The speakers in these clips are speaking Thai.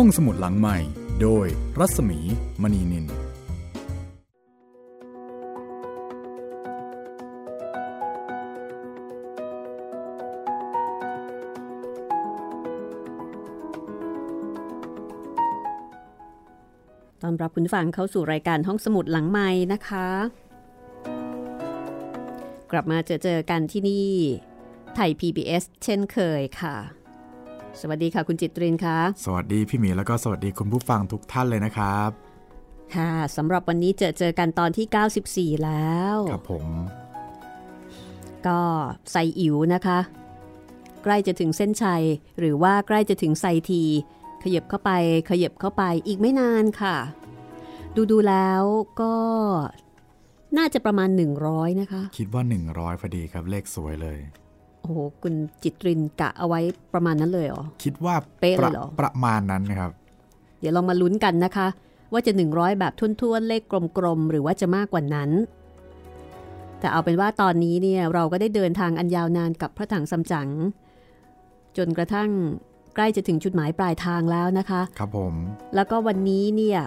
ห้องสมุดหลังใหม่ โดยรัศมีมณีนิน ตอนรับคุณฟังเข้าสู่รายการห้องสมุดหลังใหม่นะคะ กลับมาเจอเจอกันที่นี่ ไทย PBS เช่นเคยค่ะ สวัสดีค่ะคุณจิตรินคะสวัสดีพี่หมีแล้วก็สวัสดีคุณผู้ฟังทุกท่านเลยนะครับ ค่ะสำหรับวันนี้เจอเจอกันตอนที่ 94 แล้ว ครับผม ก็ใส่อิ๋วนะคะ ใกล้จะถึงเส้นชัย หรือว่าใกล้จะถึงไซที ขยับเข้าไป ขยับเข้าไปอีกไม่นานค่ะ ดูดูๆแล้วก็น่าจะประมาณ 100 นะคะ คิดว่า 100พอดีครับเลขสวยเลยโอ้โหคุณจิตรินกะเอาไว้ประมาณนั้นเลยเหรอ คิดว่าเป๊ะเลยประเหรอ ประมาณนั้นนะครับ เดี๋ยวลองมาลุ้นกันนะคะ ว่าจะ 100 แบบทุ่นๆ เลขกลมๆ หรือว่าจะมากกว่านั้น แต่เอาเป็นว่าตอนนี้เนี่ยเราก็ได้เดินทางอันยาวนานกับพระถังซัมจั๋งจนกระทั่งใกล้จะถึงจุดหมายปลายทางแล้วนะคะ ครับผม แล้วก็วันนี้เนี่ย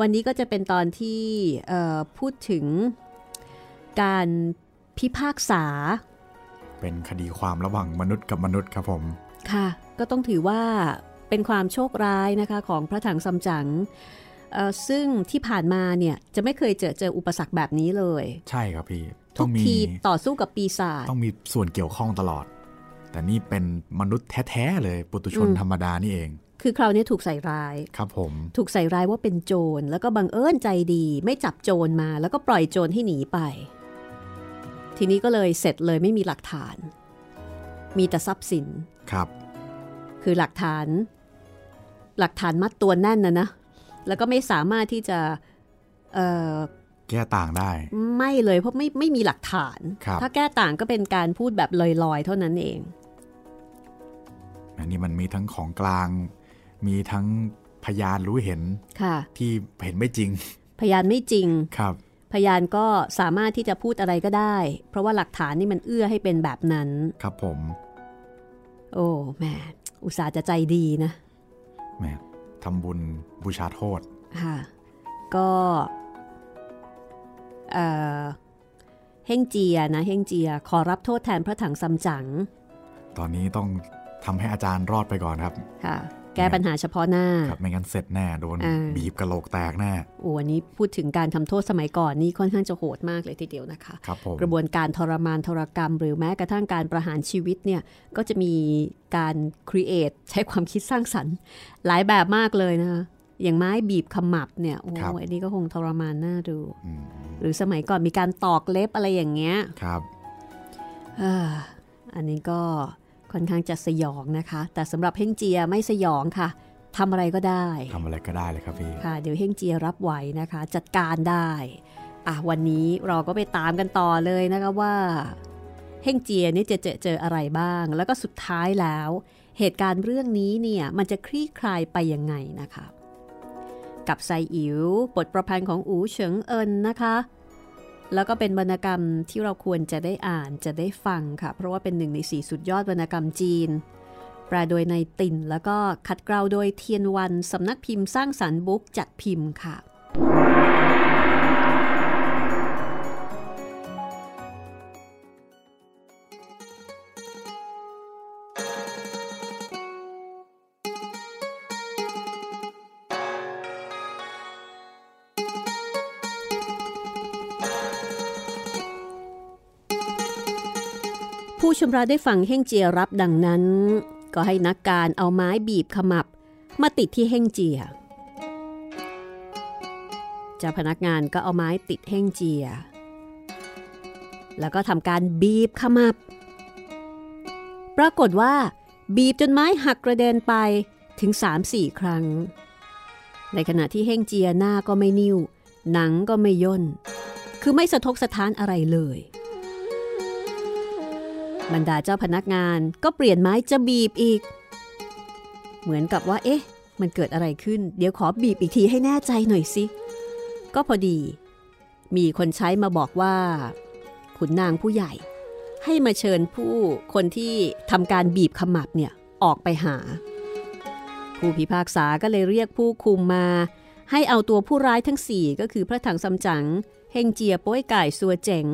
วันนี้ก็จะเป็นตอนที่เอ่อพูดถึงการพิพากษา เป็นคดีความระหว่างมนุษย์กับมนุษย์ครับผม ค่ะ ก็ต้องถือว่าเป็นความโชคร้ายนะคะของพระถังซัมจั๋งเอ่อซึ่งที่ผ่านมาเนี่ยจะไม่เคยเจอเจออุปสรรคแบบนี้เลย ใช่ครับพี่ทุต้อกงมีทีต่อสู้กับปีศาจต้องมีส่วนเกี่ยวข้องตลอด แต่นี่เป็นมนุษย์แท้ ๆ เลยปุตุชนอืมธรรมดานี่เอง คือคราวนี้ถูกใส่ร้าย ครับผม ถูกใส่ร้ายว่าเป็นโจร แล้วก็บังเอิญใจดี ไม่จับโจรมา แล้วก็ปล่อยโจรให้หนีไป ทีนี้ก็เลยเสร็จเลยไม่มีหลักฐาน มีแต่ทรัพย์สินครับ คือหลักฐาน หลักฐานมัดตัวแน่นนะนะแล้วก็ไม่สามารถที่จะเอ่อแก้ต่างได้ ไม่เลยเพราะไม่ไม่มีหลักฐานครับถ้าแก้ต่างก็เป็นการพูดแบบลอยๆ เท่านั้นเอง อันนี้มันมีทั้งของกลาง มีทั้งพยานรู้เห็นค่ะที่เห็นไม่จริง พยานไม่จริงครับ พยานก็สามารถที่จะพูดอะไรก็ได้ เพราะว่าหลักฐานนี่มันเอื้อให้เป็นแบบนั้น ครับผม โอ้แหม่อุตส่าห์จะใจดีนะแหมทำบุญบูชาโทษค่ะก็เอ่อเฮงเจียนะเฮงเจีย ขอรับโทษแทนพระถังซัมจั๋งตอนนี้ต้องทำให้อาจารย์รอดไปก่อนครับ ค่ะ แก้ปัญหาเฉพาะหน้าครับไม่งั้นเสร็จแน่โดนอ่าบีบกระโหลกแตกแน่โอ้อันนี้พูดถึงการทำโทษสมัยก่อนนี่ค่อนข้างจะโหดมากเลยทีเดียวนะคะครับผมกระบวนการทรมานทรกรรม หรือแม้กระทั่งการประหารชีวิตเนี่ยก็จะมีการครีเอทใช้ความคิดสร้างสรรค์ หลายแบบมากเลยนะคะอย่างไม้บีบขมับเนี่ยโอ้อันนี้ก็คงทรมานน่าดูอืมหรือสมัยก่อนมีการตอกเล็บอะไรอย่างเงี้ยครับอ่าอันนี้ก็ ค่อนข้างจะสยองนะคะ แต่สำหรับเฮงเจียไม่สยองค่ะทำอะไรก็ได้ทำอะไรก็ได้เลยครับพี่ค่ะเดี๋ยวเฮงเจียรับไหวนะคะ จัดการได้อะวันนี้เราก็ไปตามกันต่อเลยนะคะว่าเฮงเจียนี่จะเจอเจออะไรบ้าง แล้วก็สุดท้ายแล้ว เหตุการณ์เรื่องนี้เนี่ยมันจะคลี่คลายไปยังไงนะคะ กับไซอิ๋วบทประพันธ์ของอูเฉิงเอินนะคะ แล้วก็เป็นวรรณกรรมที่เราควรจะได้อ่านจะได้ฟังค่ะ เพราะว่าเป็นหนึ่งในสี่สุดยอดวรรณกรรมจีน แปลโดยในายติ่น แล้วก็คัดเกลาโดยเทียนวันสำนักพิมพ์สร้างสรรค์บุ๊กจัดพิมพ์ค่ะำระได้ฟังเฮ่งเจียรับดังนั้น ก็ให้นักการเอาไม้บีบขมับ มาติดที่เฮ่งเจียเจ้าพนักงานก็เอาไม้ติดเฮ่งเจีย แล้วก็ทำการบีบขมับ ปรากฏว่า บีบจนไม้หักกระเด็นไปถึง 3-4 ครั้ง ในขณะที่เฮ่งเจียหน้าก็ไม่นิ่ว หนังก็ไม่ย่น คือไม่สะทกสะท้านอะไรเลย บรรดาเจ้าพนักงานก็เปลี่ยนไม้จะบีบอีก เหมือนกับว่า เอ๊ะ มันเกิดอะไรขึ้น เดี๋ยวขอบีบอีกทีให้แน่ใจหน่อยสิ ก็พอดี มีคนใช้มาบอกว่า ขุนนางผู้ใหญ่ ให้มาเชิญผู้คนที่ทำการบีบขมับเนี่ยออกไปหา ผู้พิพากษาก็เลยเรียกผู้คุมมา ให้เอาตัวผู้ร้ายทั้งสี่ก็คือพระถังซัมจั๋งเฮงเจียโป้ยไก่สัวเจ๋ง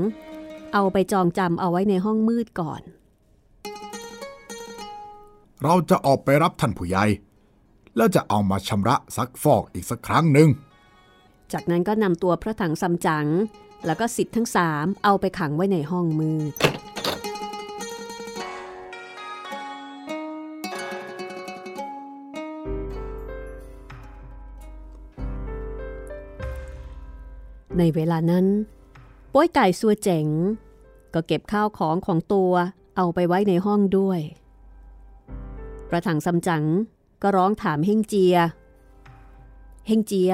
เอาไปจองจำเอาไว้ในห้องมืดก่อน เราจะออกไปรับท่านผู้ใหญ่ แล้วจะเอามาชำระซักฟอกอีกสักครั้งหนึ่ง จากนั้นก็นำตัวพระถังซัมจั๋งแล้วก็สิทธิ์ทั้งสามเอาไปขังไว้ในห้องมืดในเวลานั้น โป้ยไก่สัวเจ๋ง ก็เก็บข้าวของของตัวเอาไปไว้ในห้องด้วย ประถังซัมจั๋งก็ร้องถามเฮงเจีย เฮงเจีย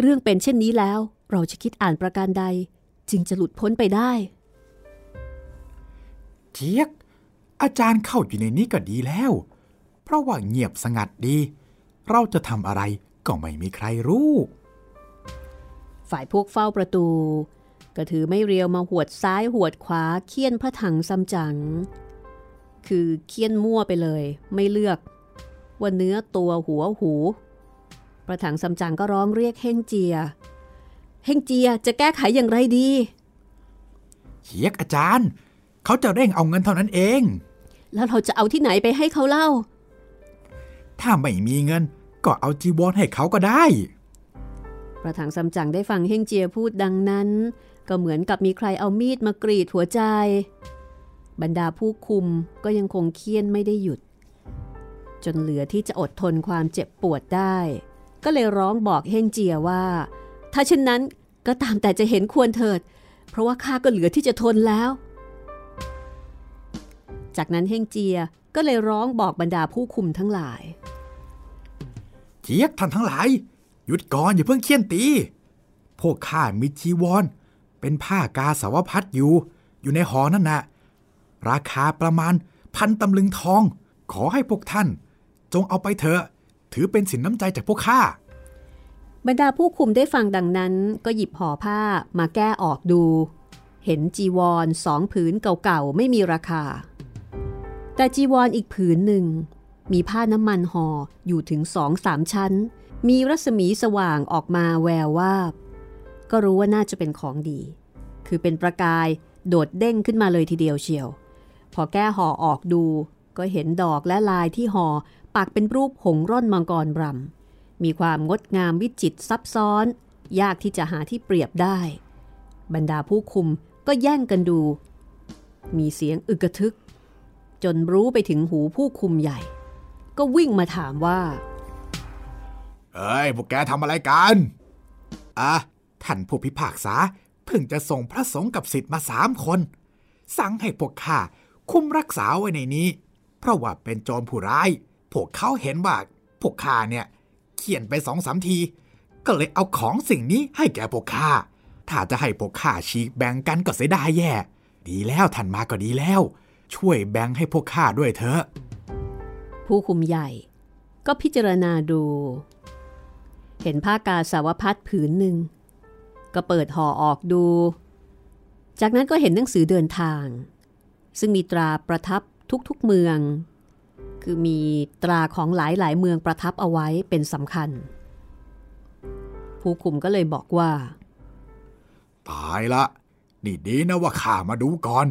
เรื่องเป็นเช่นนี้แล้ว เราจะคิดอ่านประการใด จึงจะหลุดพ้นไปได้ เจี๊ยก อาจารย์เข้าอยู่ในนี้ก็ดีแล้ว เพราะว่าเงียบสงัดดี เราจะทำอะไรก็ไม่มีใครรู้ ฝ่ายพวกเฝ้าประตู ก็ถือไม่เรียวมาหวดซ้ายหวดขวาเคี่ยนพระถังซัมจั๋งคือเคี่ยนมั่วไปเลย ไม่เลือก ว่าเนื้อตัวหัวหู พระถังซัมจั๋งก็ร้องเรียกเฮงเจีย เฮงเจียจะแก้ไขอย่างไรดีเจี๊ยกอาจารย์ เขาจะเร่งเอาเงินเท่านั้นเอง แล้วเราจะเอาที่ไหนไปให้เขาเล่า ถ้าไม่มีเงินก็เอาจีวรให้เขาก็ได้พระถังซัมจั๋งได้ฟังเฮงเจียพูดดังนั้น ก็เหมือนกับมีใครเอามีดมากรีดหัวใจ บรรดาผู้คุมก็ยังคงเคี่ยนไม่ได้หยุด จนเหลือที่จะอดทนความเจ็บปวดได้ ก็เลยร้องบอกเฮงเจียว่า ถ้าเช่นนั้นก็ตามแต่จะเห็นควรเถิด เพราะว่าข้าก็เหลือที่จะทนแล้ว จากนั้นเฮงเจียก็เลยร้องบอกบรรดาผู้คุมทั้งหลาย เจี๊ยกท่านทั้งหลาย หยุดก่อนอย่าเพิ่งเคี่ยนตี พวกข้ามีจีวร เป็นผ้ากาสาวพัดอยู่ อยู่ในหอนั่นนะราคาประมาณพันตำลึงทอง ขอให้พวกท่าน จงเอาไปเถอะ ถือเป็นสินน้ำใจจากพวกข้าบรรดาผู้คุมได้ฟังดังนั้น ก็หยิบห่อผ้ามาแก้ออกดู เห็นจีวรสองผืนเก่าๆ ไม่มีราคา แต่จีวรออีกผืนหนึ่ง มีผ้าน้ำมันห่ออยู่ถึงสองสามชั้น มีรัศมีสว่างออกมาแวววาบ ก็รู้ว่าน่าจะเป็นของดี คือเป็นประกายโดดเด้งขึ้นมาเลยทีเดียวเชียว พอแก้ห่อออกดู ก็เห็นดอกและลายที่ห่อปักเป็นรูปหงส์ร่อนมังกรบรำมีความงดงามวิจิตรซับซ้อน ยากที่จะหาที่เปรียบได้ บรรดาผู้คุมก็แย่งกันดู มีเสียงอึกระทึก จนรู้ไปถึงหูผู้คุมใหญ่ ก็วิ่งมาถามว่าเอ้ยพวกแกทำอะไรกัน อะ ท่านผู้พิพากษาเพิ่งจะส่งพระสงฆ์กับสิทธิ์มาสามคน สั่งให้พวกข้าคุ้มรักษาไว้ในนี้ เพราะว่าเป็นโจรผู้ร้าย พวกเขาเห็นว่าพวกข้าเนี่ย เขียนไปสองสามที ก็เลยเอาของสิ่งนี้ให้แก่พวกข้า ถ้าจะให้พวกข้าฉีกแบ่งกันก็เสียดายแย่ ดีแล้วท่านมาก็ดีแล้ว ช่วยแบ่งให้พวกข้าด้วยเถอะ ผู้คุมใหญ่ก็พิจารณาดู เห็นผ้ากาสาวพัดผืนหนึ่ง ก็เปิดห่อออกดู จากนั้นก็เห็นหนังสือเดินทาง ซึ่งมีตราประทับทุกๆเมือง คือมีตราของหลายๆ เมืองประทับเอาไว้เป็นสำคัญ ผู้คุมก็เลยบอกว่า ตายละ นี่ดีนะว่าข้ามาดูก่อน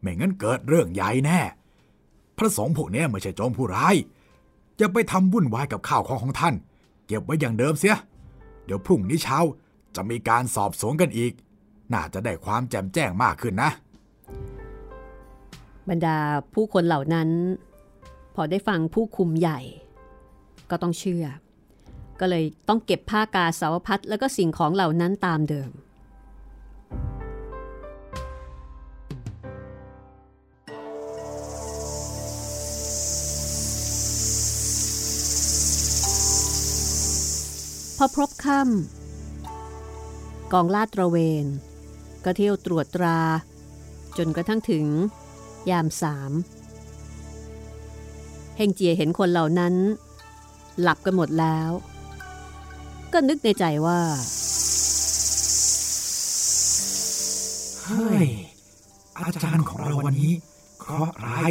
ไม่งั้นเกิดเรื่องใหญ่แน่ พระสงฆ์พวกนี้ไม่ใช่โจรผู้ร้ายอย่าไปทำวุ่นวายกับข้าวของของท่าน เก็บไว้อย่างเดิมเสีย เดี๋ยวพรุ่งนี้เช้า จะมีการสอบสวนกันอีก น่าจะได้ความแจ่มแจ้งมากขึ้นนะ บรรดาผู้คนเหล่านั้น พอได้ฟังผู้คุมใหญ่ ก็ต้องเชื่อ ก็เลยต้องเก็บผ้ากาสาวพัดแล้วก็สิ่งของเหล่านั้นตามเดิมพอพบค่ำ กองลาดตระเวน ก็เที่ยวตรวจตรา จนกระทั่งถึง ยามสามเฮงเจียเห็นคนเหล่านั้น หลับกันหมดแล้ว ก็นึกในใจว่าเฮ้ยอาจารย์ของเราวันนี้ เคราะห์ร้าย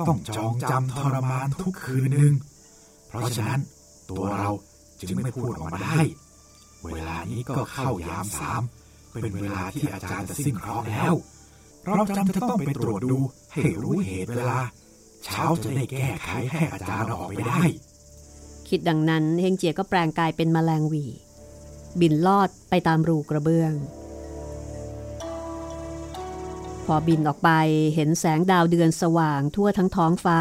ต้องจองจำทรมานทุกคืนหนึ่ง เพเพราะฉะนั้นตัวเราจึงไม่พูดออกมาได้ เวลานี้ก็เข้ายามสามเป็นเวลาที่อาจารย์จะสิ้นเคราะห์แล้ว เราจำจะต้องไปตรวจดูให้รู้เหตุเวลา เช้าจะได้แก้ไขให้อาจารย์ออกไปได้ คิดดังนั้นเฮงเจียก็แปลงกายเป็นแมลงวี บินลอดไปตามรูกระเบื้อง พอบินออกไปเห็นแสงดาวเดือนสว่างทั่วทั้งท้องฟ้า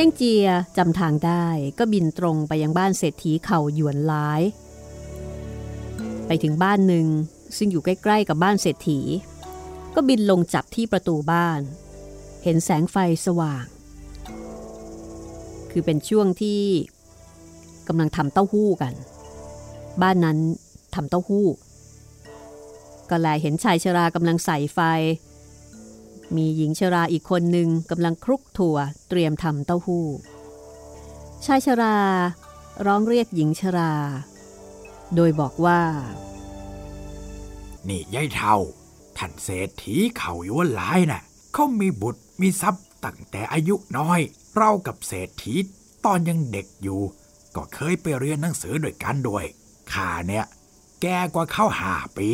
เฮงเจียจำทางได้ก็บินตรงไปยังบ้านเศรษฐีเข่าหยวนหลาย ไปถึงบ้านหนึ่งซึ่งอยู่ใกล้ ๆ กับบ้านเศรษฐี ก็บินลงจับที่ประตูบ้าน เห็นแสงไฟสว่าง คือเป็นช่วงที่กำลังทำเต้าหู้กัน บ้านนั้นทำเต้าหู้ ก็แลเห็นชายชรากำลังใส่ไฟ มีหญิงชราอีกคนหนึ่งกำลังคลุกถั่วเตรียมทำเต้าหู้ ชายชรา ร้องเรียกหญิงชรา โดยบอกว่า นี่ยายเทาท่านเศรษฐีเขาอยู่ว่าหลายนะ่ะเขามีบุตรมีทรัพย์ตั้งแต่อายุน้อย เรากับเศรษฐีตอนยังเด็กอยู่ ก็เคยไปเรียนหนังสือด้วยกันด้วยข้าเนี่ย แกกว่าเข้าหาปี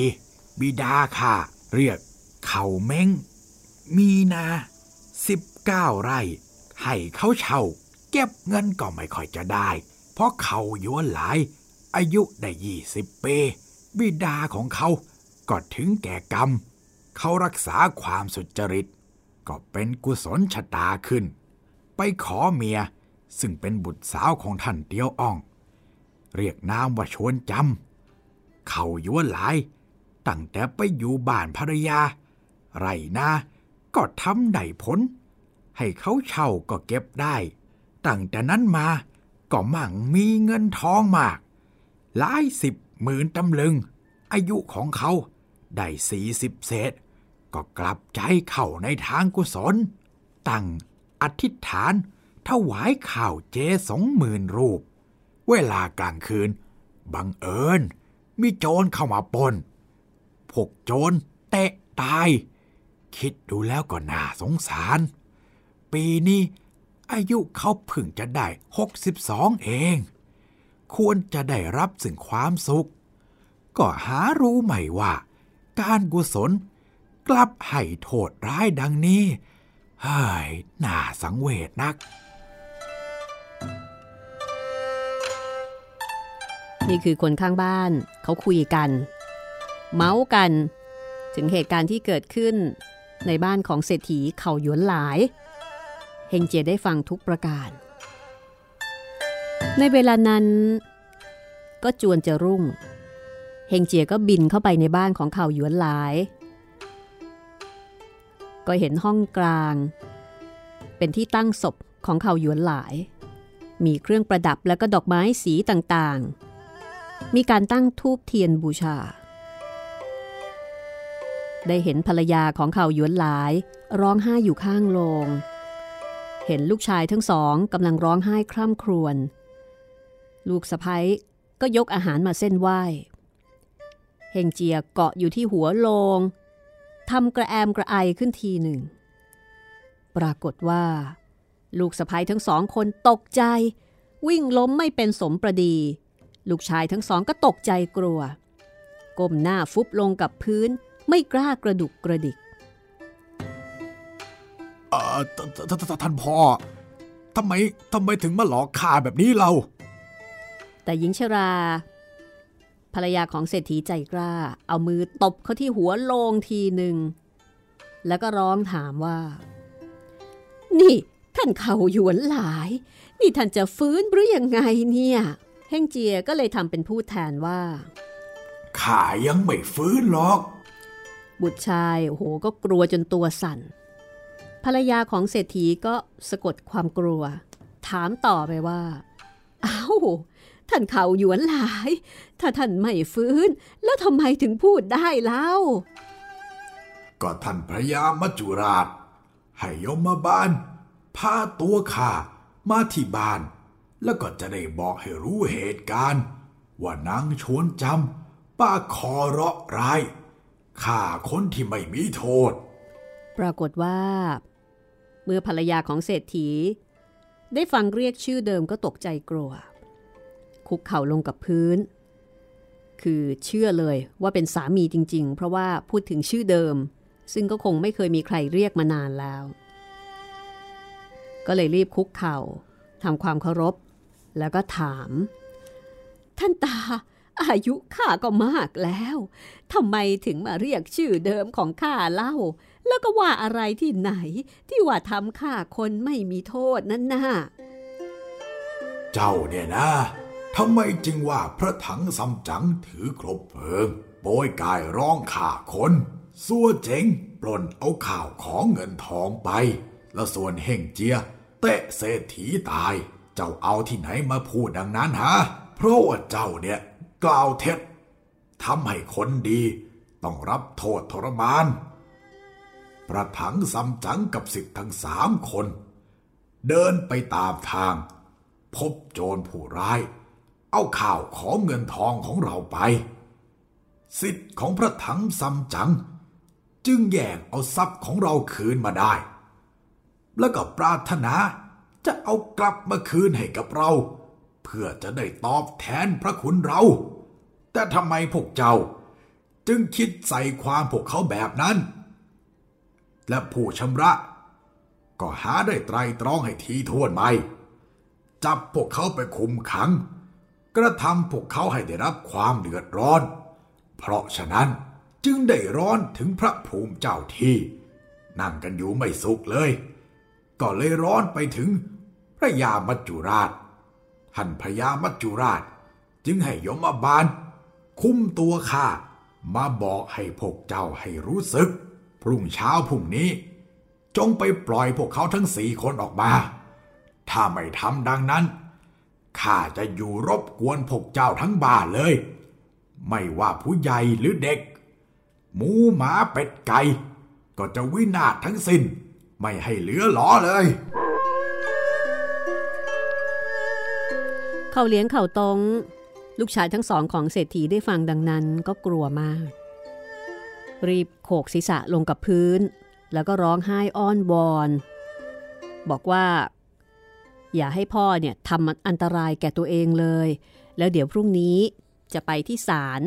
บิดาข้าเรียกเขาเม้ง มีนาสิบเก้าไร่ให้เขาเช่า เก็บเงินก็ไม่ค่อยจะได้ เพราะเขาอยู่ว่าหลาย อายุได้ยี่สิบปี บิดาของเขาก็ถึงแก่กรรม เขารักษาความสุจริต ก็เป็นกุศลชะตาขึ้น ไปขอเมียซึ่งเป็นบุตรสาวของท่านเตียวอ่อง เรียกนามว่าชวนจำ เขายั่หลาย ตั้งแต่ไปอยู่บ้านภรรยา ไรนา ก็ทำได้ผล ให้เขาเช่าก็เก็บได้ ตั้งแต่นั้นมาก็มั่งมีเงินทองมาก หลายสิบหมื่นตำลึง อายุของเขาได้สี่สิบเศษ ก็กลับใจเข้าในทางกุศล ตั้งอธิษฐานถวายข่าวเจสองหมื่นรูป เวลากลางคืน บังเอิญมีโจรเข้ามาปนพวกโจรเตะตาย คิดดูแล้วก็น่าสงสาร ปีนี้อายุเขาเพิ่งจะได้ 62 เอง ควรจะได้รับสิ่งความสุข ก็หารู้ไหมว่า การกุศลกลับให้โทษร้ายดังนี้ เฮ้ย น่าสังเวชนัก นี่คือคนข้างบ้านเขาคุยกัน เมาส์กัน ถึงเหตุการณ์ที่เกิดขึ้น ในบ้านของเศรษฐีเขาหยวนหลาย เฮงเจียได้ฟังทุกประการ ในเวลานั้น ก็จวนจะรุ่ง เฮงเจียก็บินเข้าไปในบ้านของเขาหยวนหลาย ก็เห็นห้องกลาง เป็นที่ตั้งศพของเขาหยวนหลาย มีเครื่องประดับและก็ดอกไม้สีต่างๆ มีการตั้งทูบเทียนบูชา ได้เห็นภรรยาของเขาหยวนหลาย ร้องไห้อยู่ข้างโลง เห็นลูกชายทั้งสองกำลังร้องไห้คร่ำครวญ ลูกสะพ้ยก็ยกอาหารมาเส้นไหว้ เฮงเจียเกาะอยู่ที่หัวโลงทำกระแอมกระไอขึ้นทีหนึ่ง ปรากฏว่า ลูกสะพ้ยทั้งสองคนตกใจ วิ่งล้มไม่เป็นสมประดี ลูกชายทั้งสองก็ตกใจกลัวก้มหน้าฟุบลงกับพื้น ไม่กล้ากระดุกกระดิกเอ่อทททท่านพ่อทำไมทำไมถึงมาหลอกข้าแบบนี้เรา แต่หญิงชรา ภรรยาของเศรษฐีใจกล้า เอามือตบเขาที่หัวโลงทีหนึ่ง แล้วก็ร้องถามว่า นี่ท่านเขาหยวนหลาย นี่ท่านจะฟื้นหรือยังไงเนี่ยเฮงเจียก็เลยทำเป็นพูดแทนว่าข้ายังไม่ฟื้นหรอก บุตรชายโอ้โหก็กลัวจนตัวสั่น ภรรยาของเศรษฐีก็สะกดความกลัว ถามต่อไปว่าอ้าวท่านเขาหยวนหลาย ถ้าท่านไม่ฟื้น แล้วทำไมถึงพูดได้เล่า ก็ท่านพระยามัจจุราช ให้ยมมาบาลพาตัวข้ามาที่บ้าน แล้วก็จะได้บอกให้รู้เหตุการณ์ ว่านางชวนจำป้าคอเราะร้าย ฆ่าคนที่ไม่มีโทษ ปรากฏว่า เมื่อภรรยาของเศรษฐี ได้ฟังเรียกชื่อเดิมก็ตกใจกลัว คุกเข่าลงกับพื้น คือเชื่อเลยว่าเป็นสามีจริง ๆ เพราะว่าพูดถึงชื่อเดิม ซึ่งก็คงไม่เคยมีใครเรียกมานานแล้ว ก็เลยรีบคุกเข่าทำความเคารพ แล้วก็ถาม ท่านตา อายุข้าก็มากแล้วทำไมถึงมาเรียกชื่อเดิมของข้าเล่า แล้วก็ว่าอะไรที่ไหน ที่ว่าทำข้าคนไม่มีโทษนั่นน่ะเจ้าเนี่ยนะทำไมจึงว่าพระถังซัมจั๋งถือครบเพลิงโปยกายร้องข่าคนซัวเจ๋งปล้นเอาข่าวของเงินทองไป แล้วส่วนเฮงเจียเตะเศรษฐีตาย เจ้าเอาที่ไหนมาพูดดังนั้นฮะ เพราะว่าเจ้าเนี่ย กล่าวเท็จทำให้คนดีต้องรับโทษทรมาน ประถังซัมจั๋งกับสิทธิ์ทั้งสามคน เดินไปตามทาง พบโจรผู้ร้าย เอาข่าวของเงินทองของเราไป สิทธิ์ของพระถังซัมจั๋งจึงแย่งเอาทรัพย์ของเราคืนมาได้ แล้วก็ปรารถนาจะเอากลับมาคืนให้กับเรา เพื่อจะได้ตอบแทนพระคุณเรา แต่ทำไมพวกเจ้า จึงคิดใส่ความพวกเขาแบบนั้น และผู้ชำระ ก็หาได้ไตรตรองให้ทีทวนไหม จับพวกเขาไปคุมขัง กระทำพวกเขาให้ได้รับความเดือดร้อน เพราะฉะนั้นจึงได้ร้อนถึงพระภูมิเจ้าที่ นั่งกันอยู่ไม่สุขเลย ก็เลยร้อนไปถึงพระยามัจจุราช ท่านพระยามัจจุราช จึงให้ยมบาล คุ้มตัวข้ามาบอกให้พวกเจ้าให้รู้สึก พรุ่งเช้าพรุ่งนี้ จงไปปล่อยพวกเขาทั้งสี่คนออกมา ถ้าไม่ทำดังนั้นข้าจะอยู่รบกวนพวกเจ้าทั้งบ้านเลย ไม่ว่าผู้ใหญ่หรือเด็ก หมูหมาเป็ดไก่ ก็จะวินาศทั้งสิน้น ไม่ให้เหลือหลอเลยเขาเลี้ยงเขาตรง ลูกชายทั้งสองของเศรษฐีได้ฟังดังนั้นก็กลัวมาก รีบโขกศีรษะลงกับพื้น แล้วก็ร้องไห้อ้อนวอน บอกว่า อย่าให้พ่อเนี่ยทำอันตรายแก่ตัวเองเลย แล้วเดี๋ยวพรุ่งนี้จะไปที่ศาล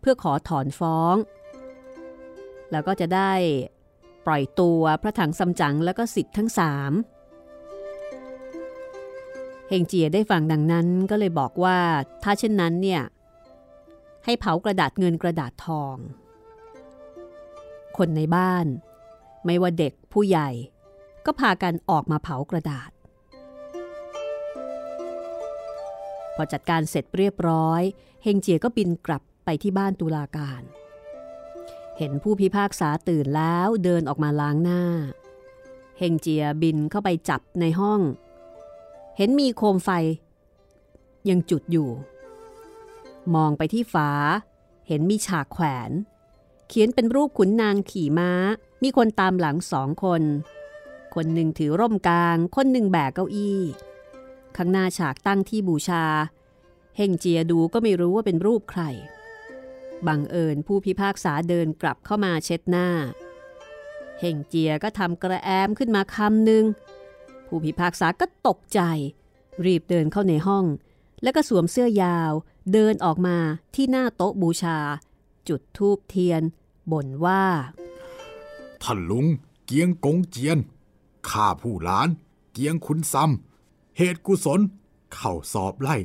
เพื่อขอถอนฟ้อง แล้วก็จะได้ปล่อยตัวพระถังซัมจั๋งแล้วก็สิทธิ์ทั้งสาม ฮงเจียได้ฟังดังนั้นก็เลยบอกว่าถ้าเช่นนั้นเนี่ยให้เผากระดาษเงินกระดาษทอง คนในบ้าน ไม่ว่าเด็กผู้ใหญ่ ก็พากันออกมาเผากระดาษ พอจัดการเสร็จเรียบร้อย เฮงเจียก็บินกลับไปที่บ้านตุลาการ เห็นผู้พิพากษาตื่นแล้วเดินออกมาล้างหน้า เฮงเจียบินเข้าไปจับในห้อง เห็นมีโคมไฟ ยังจุดอยู่ มองไปที่ฝา เห็นมีฉากแขวน เขียนเป็นรูปขุนนางขี่ม้า มีคนตามหลังสองคน คนหนึ่งถือร่มกลาง คนหนึ่งแบกเก้าอี้ ข้างหน้าฉากตั้งที่บูชา เฮงเจียดูก็ไม่รู้ว่าเป็นรูปใคร บังเอิญผู้พิพากษาเดินกลับเข้ามาเช็ดหน้า เฮงเจียก็ทำกระแอมขึ้นมาคำหนึ่ง ผู้พิพากษาก็ตกใจ รีบเดินเข้าในห้อง แล้วก็สวมเสื้อยาว เดินออกมาที่หน้าโต๊ะบูชา จุดทูบเทียน บ่นว่า ท่านลุงเกียงกงเจียนข้าผู้หลาน เกียงคุณซำเหตุกุศล เข้าสอบไล่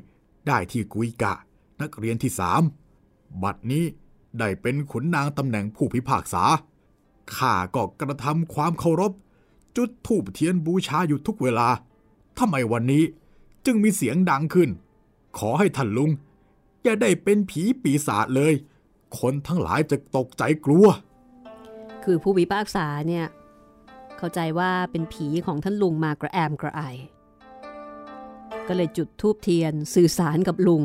ได้ที่กุยกะ นักเรียนที่สามบัดนี้ได้เป็นขุนนางตำแหน่งผู้พิพากษาข้าก็กระทำความเคารพ จุดธูปเทียนบูชาอยู่ทุกเวลาทำไมวันนี้จึงมีเสียงดังขึ้น ขอให้ท่านลุง อย่าได้เป็นผีปีศาจเลย คนทั้งหลายจะตกใจกลัว คือผู้วิพากษาเนี่ย เข้าใจว่าเป็นผีของท่านลุงมากระแอมกระไอก็เลยจุดทูบเทียนสื่อสารกับลุง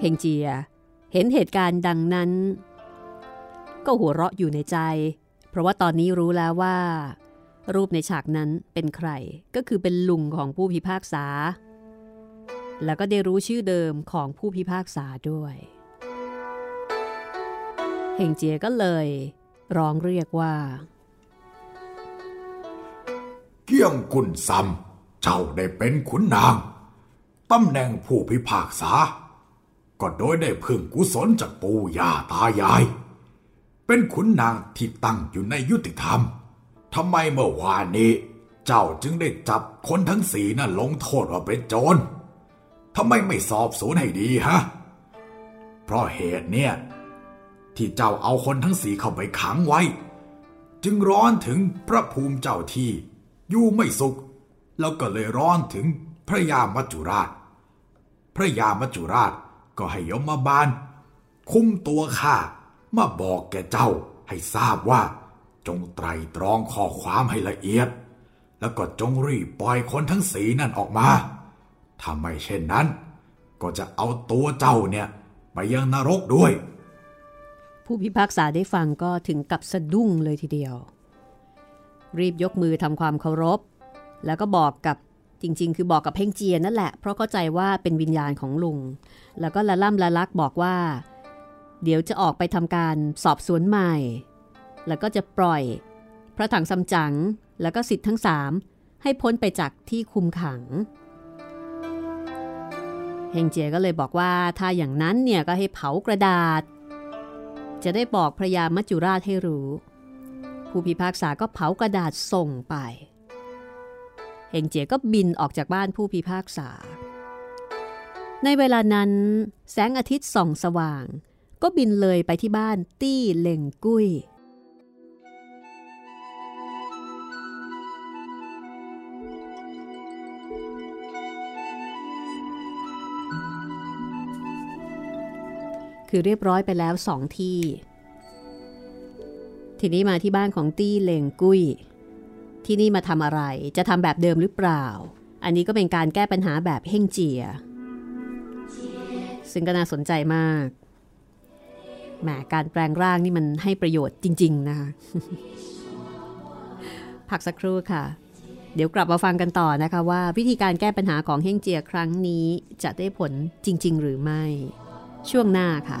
เฮงเจีย เห็นเหตุการณ์ดังนั้น ก็หัวเราะอยู่ในใจ เพราะว่าตอนนี้รู้แล้วว่า รูปในฉากนั้นเป็นใครก็คือเป็นลุงของผู้พิพากษา แล้วก็ได้รู้ชื่อเดิมของผู้พิพากษาด้วยเฮงเจียก็เลย ร้องเรียกว่าเกี่ยงกุนซัมเจ้าได้เป็นขุนนางตำแหน่งผู้พิพากษา ก็โดยได้พึ่งกุศลจากปู่ย่าตายาย เป็นขุนนางที่ตั้งอยู่ในยุติธรรมทำไมเมื่อวานนี้ เจ้าจึงได้จับคนทั้งสีนั่นลงโทษว่าเป็นโจรทำไมไม่สอบสวนให้ดีฮะ เพราะเหตุเนี่ย ที่เจ้าเอาคนทั้งสีเข้าไปขังไว้ จึงร้อนถึงพระภูมิเจ้าที่อยู่ไม่สุข แล้วก็เลยร้อนถึงพระยามัจจุราช พระยามัจจุราชก็ให้ยมมาบาล คุมตัวข้า มาบอกแกเจ้าให้ทราบว่า จงไตรตรองข้อความให้ละเอียด แล้วก็จงรีบปล่อยคนทั้งสีนั่นออกมา ถ้าไม่เช่นนั้น ก็จะเอาตัวเจ้าเนี่ย ไปยังนรกด้วย ผู้พิพากษาได้ฟังก็ถึงกับสะดุ้งเลยทีเดียว รีบยกมือทำความเคารพ แล้วก็บอกกับจริง ๆ คือบอกกับเพ่งเจียนั่นแหละ เพราะเข้าใจว่าเป็นวิญญาณของลุง แล้วก็ละล่ำละลักบอกว่า เดี๋ยวจะออกไปทำการสอบสวนใหม่ แล้วก็จะปล่อยพระถังซัมจั๋งแล้วก็สิทธิ์ทั้งสามให้พ้นไปจากที่คุมขัง เฮงเจียก็เลยบอกว่าถ้าอย่างนั้นเนี่ยก็ให้เผากระดาษ จะได้บอกพระยามัจจุราชให้รู้ ผู้พิพากษาก็เผากระดาษส่งไป เฮงเจียก็บินออกจากบ้านผู้พิพากษา ในเวลานั้น แสงอาทิตย์ส่องสว่าง ก็บินเลยไปที่บ้านตี้เล่งกุ้ย คือเรียบร้อยไปแล้วสองที่ ทีนี้มาที่บ้านของตี้เล่งกุ้ย ที่นี่มาทำอะไรจะทำแบบเดิมหรือเปล่า อันนี้ก็เป็นการแก้ปัญหาแบบเฮ่งเจีย ซึ่งก็น่าสนใจมาก แหมการแปลงร่างนี่มันให้ประโยชน์จริง ๆ นะคะ พักสักครู่ค่ะ เดี๋ยวกลับมาฟังกันต่อนะคะว่า วิธีการแก้ปัญหาของเฮ่งเจียครั้งนี้จะได้ผลจริง ๆ หรือไม่ ช่วงหน้าค่ะ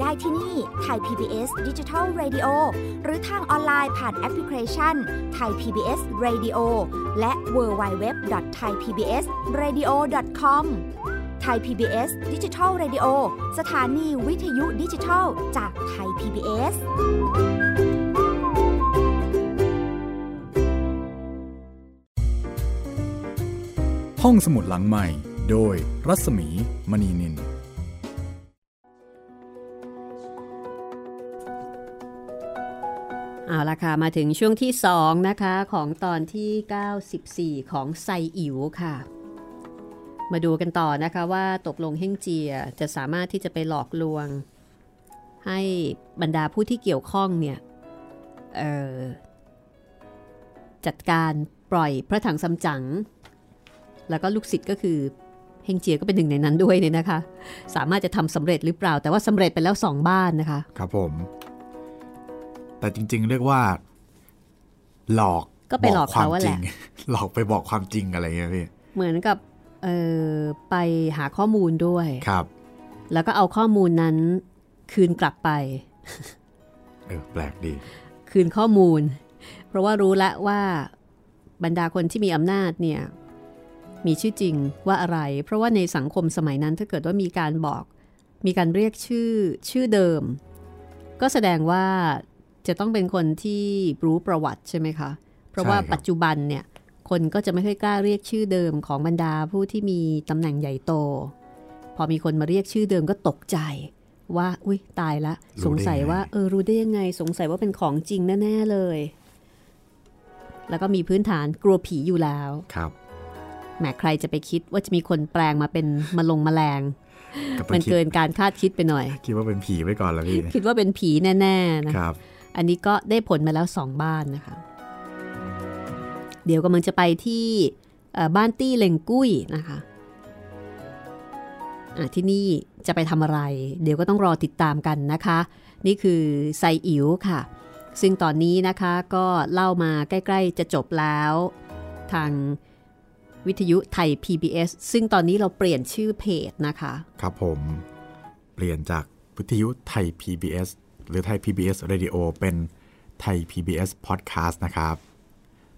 ได้ที่นี่ Thai PBS Digital Radio หรือทางออนไลน์ผ่านแอปพลิเคชันไทย PBS Radio และ w w w t h a i PBS Radio com ไทย PBS Digital Radio สถานีวิทยุดิจิทัลจากไทย PBS ห้องสมุดหลังใหม่ โดยรัศมีมณีนิน เอาละค่ะ มาถึงช่วงที่ 2 นะคะ ของตอนที่ 94 ของไซอิ๋วค่ะ มาดูกันต่อนะคะว่าตกลงเฮ่งเจียจะสามารถที่จะไปหลอกลวง ให้บรรดาผู้ที่เกี่ยวข้องเนี่ยจัดการปล่อยพระถังซัมจั๋งแล้วก็ลูกศิษย์ก็คือเฮงเจียก็เป็นหนึ่งในนั้นด้วยเนี่ยนะคะ สามารถจะทำสำเร็จหรือเปล่าแต่ว่าสำเร็จไปแล้วสองบ้านนะคะ ครับผม แต่จริง ๆ เรียกว่า หลอกก็ไปหลอกความเขาอะจแหริละงหลอกไปบอกความจริงอะไรเงี้ยพี่เหมือนกับเออไปหาข้อมูลด้วยครับ แล้วก็เอาข้อมูลนั้นคืนกลับไปเออแปลกดี คืนข้อมูล เพราะว่ารู้แล้วว่าบรรดาคนที่มีอำนาจเนี่ยมีชื่อจริงว่าอะไร เพราะว่าในสังคมสมัยนั้นถ้าเกิดว่ามีการบอก มีการเรียกชื่อชื่อเดิม ก็แสดงว่า จะต้องเป็นคนที่รู้ประวัติใช่ไหมคะ เพราะว่าใช่ครับปัจจุบันเนี่ยคนก็จะไม่ค่อยกล้าเรียกชื่อเดิมของบรรดาผู้ที่มีตำแหน่งใหญ่โต พอมีคนมาเรียกชื่อเดิมก็ตกใจ ว่า อุ้ยตายละ สงสัยว่าเออรู้ได้ยังไง สงสัยว่าเป็นของจริงแน่ๆเลย แล้วก็มีพื้นฐานกลัวผีอยู่แล้วครับแหมใครจะไปคิดว่าจะมีคนแปลงมาเป็นมะลงแมลงก็ไปมันคิดเกินการคาดคิดไปหน่อย คิดว่าเป็นผีไว้ก่อนแล้วพี่ คิดว่าเป็นผีแน่ๆนะครับ อันนี้ก็ได้ผลมาแล้วสองบ้านนะคะ เดี๋ยวกำลังจะไปที่บ้านตี้เลงกุ้ยนะคะะที่นี่จะไปทำอะไร เดี๋ยวก็ต้องรอติดตามกันนะคะ นี่คือไซอิ๋วค่ะ ซึ่งตอนนี้นะคะก็เล่ามาใกล้ๆจะจบแล้ว ทางวิทยุไทย PBS ซึ่งตอนนี้เราเปลี่ยนชื่อเพจนะคะ ครับผม เปลี่ยนจากวิทยุไทย PBS หรือไทย PBS Radio เป็นไทย PBS Podcast นะครับ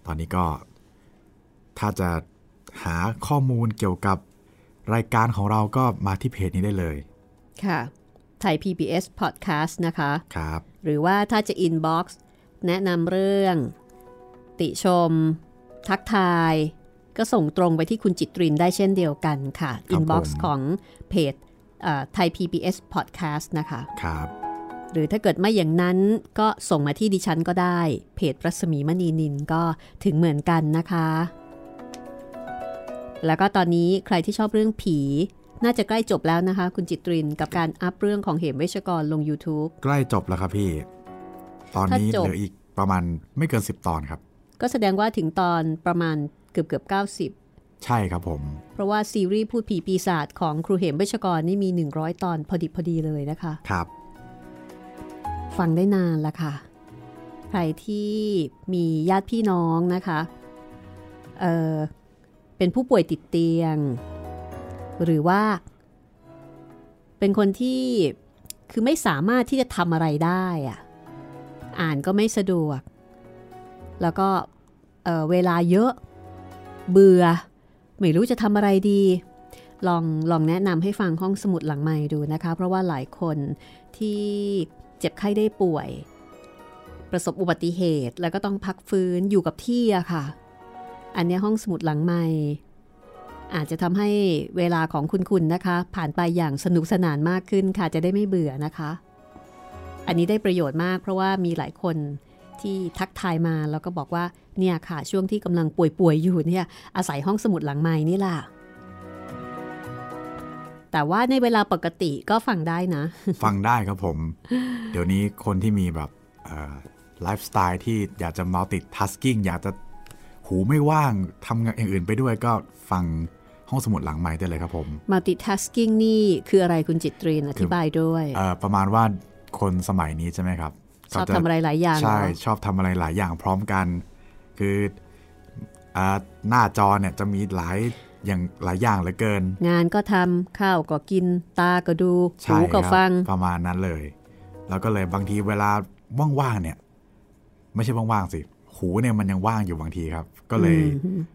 ตอนนี้ก็ ถ้าจะหาข้อมูลเกี่ยวกับรายการของเราก็มาที่เพจนี้ได้เลย ค่ะ ไทย PBS Podcast นะคะ ครับ หรือว่าถ้าจะ inbox แนะนำเรื่อง ติชม ทักทาย ก็ส่งตรงไปที่คุณจิตรินได้เช่นเดียวกันค่ะครับ inbox ผมของเพจไทย PBS Podcast นะคะ ครับ หรือถ้าเกิดไม่อย่างนั้นก็ส่งมาที่ดิฉันก็ได้ เพจรัศมีมณีนินก็ถึงเหมือนกันนะคะ แล้วก็ตอนนี้ใครที่ชอบเรื่องผีน่าจะใกล้จบแล้วนะคะ คุณจิตรินกับการอัพเรื่องของเหมเวชกรลง YouTube ใกล้จบแล้วครับพี่ ตอนนี้ถ้าจบเหลืออีกประมาณไม่เกิน 10 ตอนครับ ก็แสดงว่าถึงตอนประมาณเกือบเกือบ 90ใช่ครับผม เพราะว่าซีรีส์พูดผีปีศาจของครูเหมเวชกรนี่มี 100 ตอนพอดิบพอดีเลยนะคะ ครับ ฟังได้นานละค่ะ ใครที่มีญาติพี่น้องนะคะเออเป็นผู้ป่วยติดเตียง หรือว่า เป็นคนที่คือไม่สามารถที่จะทำอะไรได้อะอ่านก็ไม่สะดวก แล้วก็เเวลาเยอะ เบื่อ ไม่รู้จะทำอะไรดี ลองลองแนะนำให้ฟังห้องสมุดหลังใหม่ดูนะคะ เพราะว่าหลายคนที่ เจ็บไข้ได้ป่วย ประสบอุบัติเหตุแล้วก็ต้องพักฟื้นอยู่กับที่อะค่ะ อันนี้ห้องสมุดหลังใหม่ อาจจะทำให้เวลาของคุณคุณนะคะ ผ่านไปอย่างสนุกสนานมากขึ้นค่ะจะได้ไม่เบื่อนะคะ อันนี้ได้ประโยชน์มากเพราะว่ามีหลายคนที่ทักทายมาแล้วก็บอกว่าเนี่ยค่ะช่วงที่กำลังป่วยๆอยู่เนี่ยอาศัยห้องสมุดหลังใหม่นี่แหละ แต่ว่าในเวลาปกติก็ฟังได้นะ ฟังได้ครับผม เดี๋ยวนี้คนที่มีแบบไลฟ์สไตล์ที่อยากจะ multitasking อยากจะหูไม่ว่างทำงานอย่างอื่นไปด้วยก็ฟังห้องสมุดหลังไมค์ได้เลยครับผม multitasking นี่คืออะไรคุณจิตรีนอธิบายด้วยเอ่อประมาณว่าคนสมัยนี้ใช่ไหมครับ ชอบเขาจทำอะไรหลายอย่าง ใช่เหรอชอบทำอะไรหลายอย่างพร้อมกัน คืออ่าหน้าจอเนี่ยจะมีหลาย อย่างหลายอย่างเหลือเกิน งานก็ทำข้าวก็กิน ตาก็ดูหูใช่ก็ครับฟังประมาณนั้นเลย แล้วก็เลยบางทีเวลาว่างๆเนี่ย ไม่ใช่ว่างๆสิ หูเนี่ยมันยังว่างอยู่บางทีครับ ก็เลย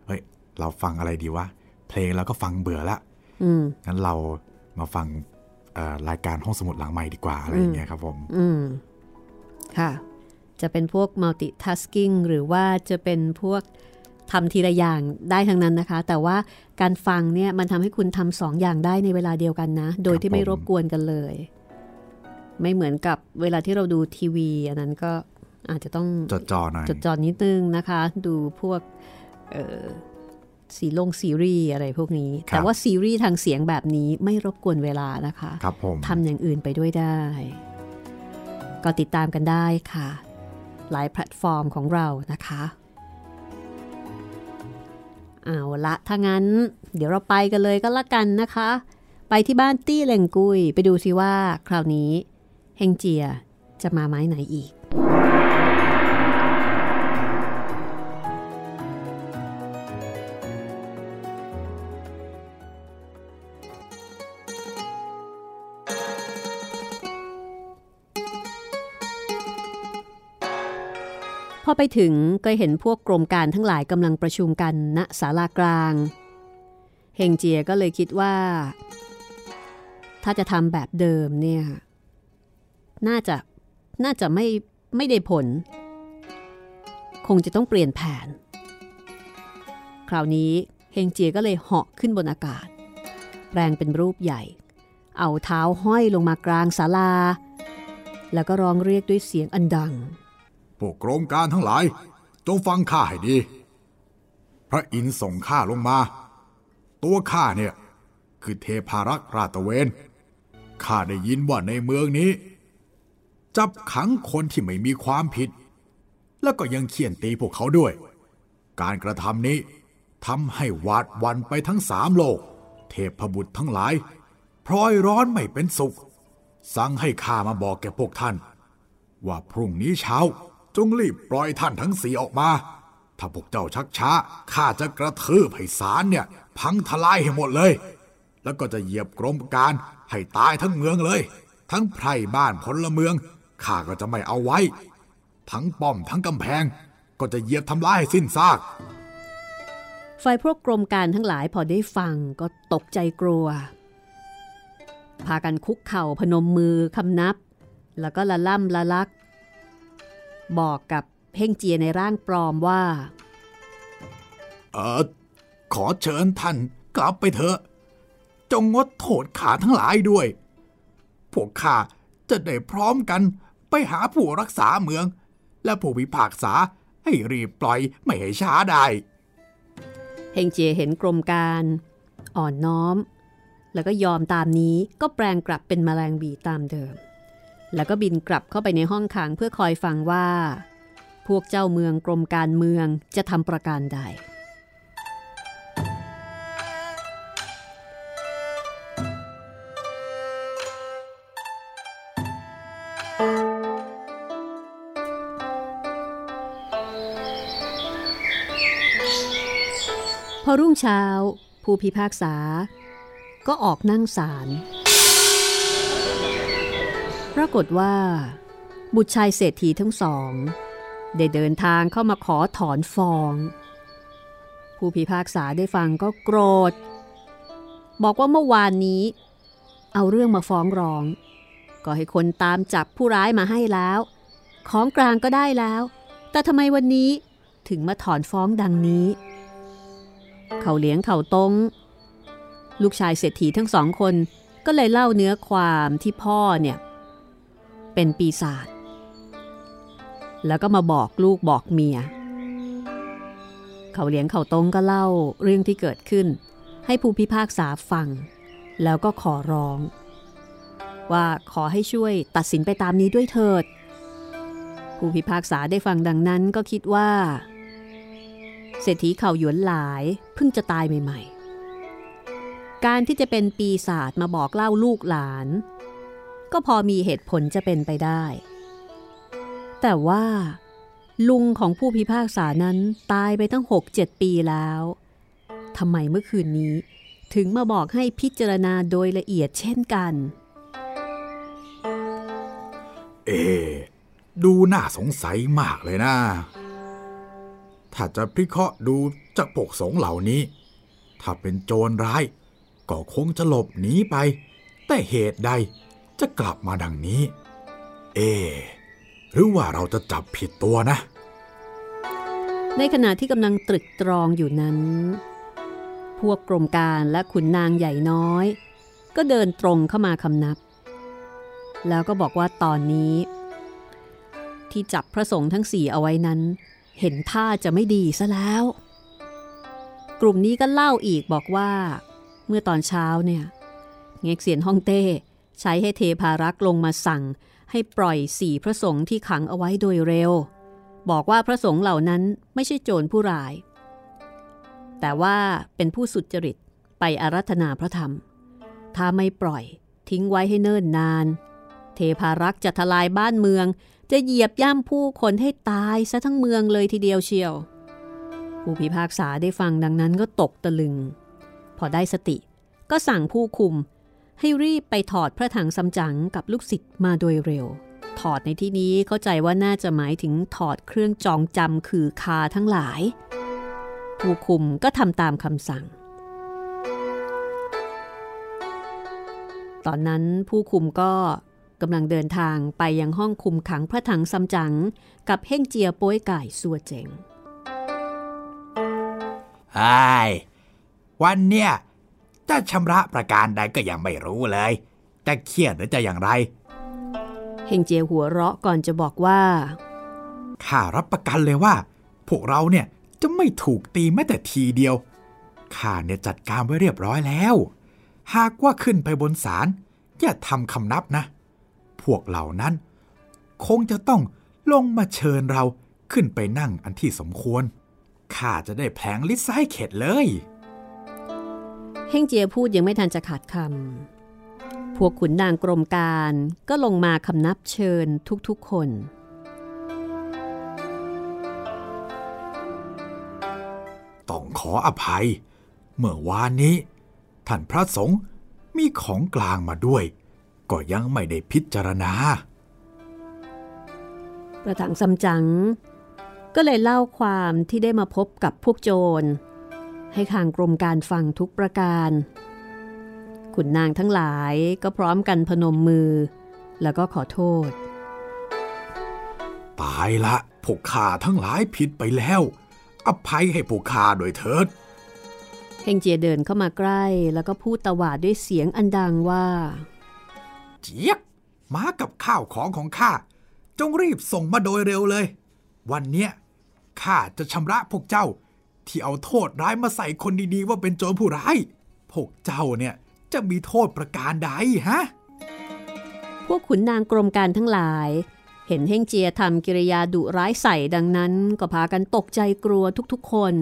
เฮ้ยเราฟังอะไรดีวะเพลงเราก็ฟังเบื่อละอืมงั้นเรามาฟังเอ่อรายการห้องสมุดหลังใหม่ดีกว่าอะไรอย่างเงี้ยครับผมอืมค่ะ จะเป็นพวก multitasking หรือว่าจะเป็นพวก ทำทีละอย่างได้ทั้งนั้นนะคะ แต่ว่าการฟังเนี่ยมันทำให้คุณทำสองอย่างได้ในเวลาเดียวกันนะ โดยที่ไม่รบกวนกันเลย ไม่เหมือนกับเวลาที่เราดูทีวี อันนั้นก็อาจจะต้องจดจ่อหน่อยจดจ่อนิดนึงนะคะ ดูพวกเอ่อสีลงซีรีส์อะไรพวกนี้ครับแต่ว่าซีรีส์ทางเสียงแบบนี้ไม่รบกวนเวลานะคะครับผมทำอย่างอื่นไปด้วยได้ ก็ติดตามกันได้ค่ะ หลายแพลตฟอร์มของเรานะคะ เอาละถ้างั้น เดี๋ยวเราไปกันเลยก็แล้วกันนะคะ ไปที่บ้านตี้เหลงกุย ไปดูสิว่าคราวนี้ เฮงเจียจะมาไม้ไหนอีก อไปถึงก็เห็นพวกกรมการทั้งหลายกำลังประชุมกันณศาลากลาง เฮงเจียก็เลยคิดว่า ถ้าจะทำแบบเดิมเนี่ยน่าจะน่าจะไม่ไม่ได้ผล คงจะต้องเปลี่ยนแผน คราวนี้เฮงเจียก็เลยเหาะขึ้นบนอากาศ แปลงเป็นรูปใหญ่ เอาเท้าห้อยลงมากลางศาลา แล้วก็ร้องเรียกด้วยเสียงอันดัง พวกโครงการทั้งหลาย จงฟังข้าให้ดี พระอินทร์ส่งข้าลงมา ตัวข้าเนี่ยคือเทพารักษ์ราตเวนข้าได้ยินว่าในเมืองนี้ จับขังคนที่ไม่มีความผิด แล้วก็ยังเขี่ยนตีพวกเขาด้วย การกระทำนี้ทำให้หวาดวันไปทั้งสามโลก เทพบุตรทั้งหลายพลอยร้อนไม่เป็นสุข สั่งให้ข้ามาบอกแก่พวกท่าน ว่าพรุ่งนี้เช้า จงรีบปล่อยท่านทั้งสี่ออกมา ถ้าพวกเจ้าชักช้า ข้าจะกระทืบให้สารเนี่ย พังทลายให้หมดเลย แล้วก็จะเหยียบกรมการให้ตายทั้งเมืองเลย ทั้งไพร่บ้านพลเมือง ข้าก็จะไม่เอาไว้ ทั้งป้อมทั้งกำแพง ก็จะเหยียบทำลายให้สิ้นซาก ฝ่ายพวกกรมการทั้งหลายพอได้ฟังก็ตกใจกลัว พากันคุกเข่าพนมมือคำนับ แล้วก็ละล่ำละลัก บอกกับเพ่งเจียในร่างปลอมว่า เออขอเชิญท่านกลับไปเถอะ จงงดโทษขาทั้งหลายด้วย พวกข้าจะได้พร้อมกันไปหาผู้รักษาเมือง และผู้พิพากษาให้รีบปล่อยไม่ให้ช้าได้เฮงเจียเห็นกรมการ อ่อนน้อม แล้วก็ยอมตามนี้ก็แปลงกลับเป็นแมลงบีตามเดิม แล้วก็บินกลับเข้าไปในห้องขังเพื่อคอยฟังว่า พวกเจ้าเมืองกรมการเมืองจะทำประการใด พอรุ่งเช้า ผู้พิพากษา ก็ออกนั่งศาล ปรากฏว่า บุตรชายเศรษฐีทั้งสอง ได้เดินทางเข้ามาขอถอนฟ้อง ผู้พิพากษาได้ฟังก็โกรธ บอกว่าเมื่อวานนี้ เอาเรื่องมาฟ้องร้อง ก็ให้คนตามจับผู้ร้ายมาให้แล้ว ของกลางก็ได้แล้ว แต่ทำไมวันนี้ถึงมาถอนฟ้องดังนี้ เขาเลี้ยงเขาตรงลูกชายเศรษฐีทั้งสองคนก็เลยเล่าเนื้อความที่พ่อเนี่ย เป็นปีศาจแล้วก็มาบอกลูกบอกเมีย เขาเลี้ยงเขาตรงก็เล่าเรื่องที่เกิดขึ้น ให้ผู้พิพากษาฟัง แล้วก็ขอร้อง ว่าขอให้ช่วยตัดสินไปตามนี้ด้วยเถิด ผู้พิพากษาได้ฟังดังนั้นก็คิดว่า เศรษฐีเข่าหยวนหลายเพิ่งจะตายใหม่ ๆ การที่จะเป็นปีศาจมาบอกเล่าลูกหลาน ก็พอมีเหตุผลจะเป็นไปได้ แต่ว่า ลุงของผู้พิพากษานั้นตายไปตั้ง6-7ปีแล้วทำไมเมื่อคืนนี้ถึงมาบอกให้พิจารณาโดยละเอียดเช่นกัน เอ ดูน่าสงสัยมากเลยนะ ถ้าจะพิเคราะห์ดูจากปกสงเหล่านี้ ถ้าเป็นโจรร้าย ก็คงจะหลบหนีไป แต่เหตุใด จะกลับมาดังนี้ เอ หรือว่าเราจะจับผิดตัวนะ ในขณะที่กำลังตรึกตรองอยู่นั้น พวกกรมการและขุนนางใหญ่น้อย ก็เดินตรงเข้ามาคำนับ แล้วก็บอกว่าตอนนี้ ที่จับพระสงฆ์ทั้งสี่เอาไว้นั้น เห็นท่าจะไม่ดีซะแล้ว กลุ่มนี้ก็เล่าอีกบอกว่า เมื่อตอนเช้าเนี่ยเง็กเสียนฮ่องเต้ ใช้ให้เทพารักษ์ลงมาสั่ง ให้ปล่อยสี่พระสงฆ์ที่ขังเอาไว้โดยเร็ว บอกว่าพระสงฆ์เหล่านั้นไม่ใช่โจรผู้ร้าย แต่ว่าเป็นผู้สุจริตไปอารัธนาพระธรรม ถ้าไม่ปล่อยทิ้งไว้ให้เนิ่นนาน เทพารักษ์จะทลายบ้านเมือง จะเหยียบย่ำผู้คนให้ตายซะทั้งเมืองเลยทีเดียวเชียว ผู้พิพากษาได้ฟังดังนั้นก็ตกตะลึง พอได้สติก็สั่งผู้คุม ให้รีบไปถอดพระถังซัมจั๋งกับลูกศิษย์มาโดยเร็ว ถอดในที่นี้เข้าใจว่าน่าจะหมายถึงถอดเครื่องจองจำคือคาทั้งหลาย ผู้คุมก็ทำตามคำสั่ง ตอนนั้นผู้คุมก็กำลังเดินทางไปยังห้องคุมขังพระถังซัมจั๋งกับเฮ่งเจียโป้ยไก่สัวเจ๋งไอ้วันเนี้ย จะชำระประการใดก็ยังไม่รู้เลยจะเครียดหรือจะอย่างไร เฮงเจียหัวเราะก่อนจะบอกว่า ข้ารับประกันเลยว่า พวกเราเนี่ยจะไม่ถูกตีแม้แต่ทีเดียว ข้าเนี่ยจัดการไว้เรียบร้อยแล้ว หากว่าขึ้นไปบนศาลอย่าทำคำนับนะ พวกเหล่านั้น คงจะต้องลงมาเชิญเราขึ้นไปนั่งอันที่สมควร ข้าจะได้แผลงลิซ้ายเข็ดเลย เฮงเจียพูดยังไม่ทันจะขาดคำ พวกขุนนางกรมการก็ลงมาคำนับเชิญทุกๆคน ต้องขออภัย เมื่อวานนี้ ท่านพระสงฆ์มีของกลางมาด้วย ก็ยังไม่ได้พิจารณา ประถังซัมจั๋งก็เลยเล่าความที่ได้มาพบกับพวกโจร ให้ทางกรมการฟังทุกประการ ขุนนางทั้งหลายก็พร้อมกันพนมมือ แล้วก็ขอโทษ ตายละพวกข้าทั้งหลายผิดไปแล้ว อภัยให้พวกข้าโดวยเถิดเฮงเจียเดินเข้ามาใกล้แล้วก็พูดตวาดด้วยเสียงอันดังว่า เจี๊ยบมากับข้าวของของข้าจงรีบส่งมาโดยเร็วเลย วันเนี้ยข้าจะชำระพวกเจ้า ที่เอาโทษร้ายมาใส่คนดีๆ ว่าเป็นโจรผู้ร้าย พวกเจ้าเนี่ยจะมีโทษประการใดฮะ พวกขุนนางกรมการทั้งหลาย เห็นเฮงเจียทำกิริยาดุร้ายใส่ดังนั้น ก็พากันตกใจกลัวทุกๆคน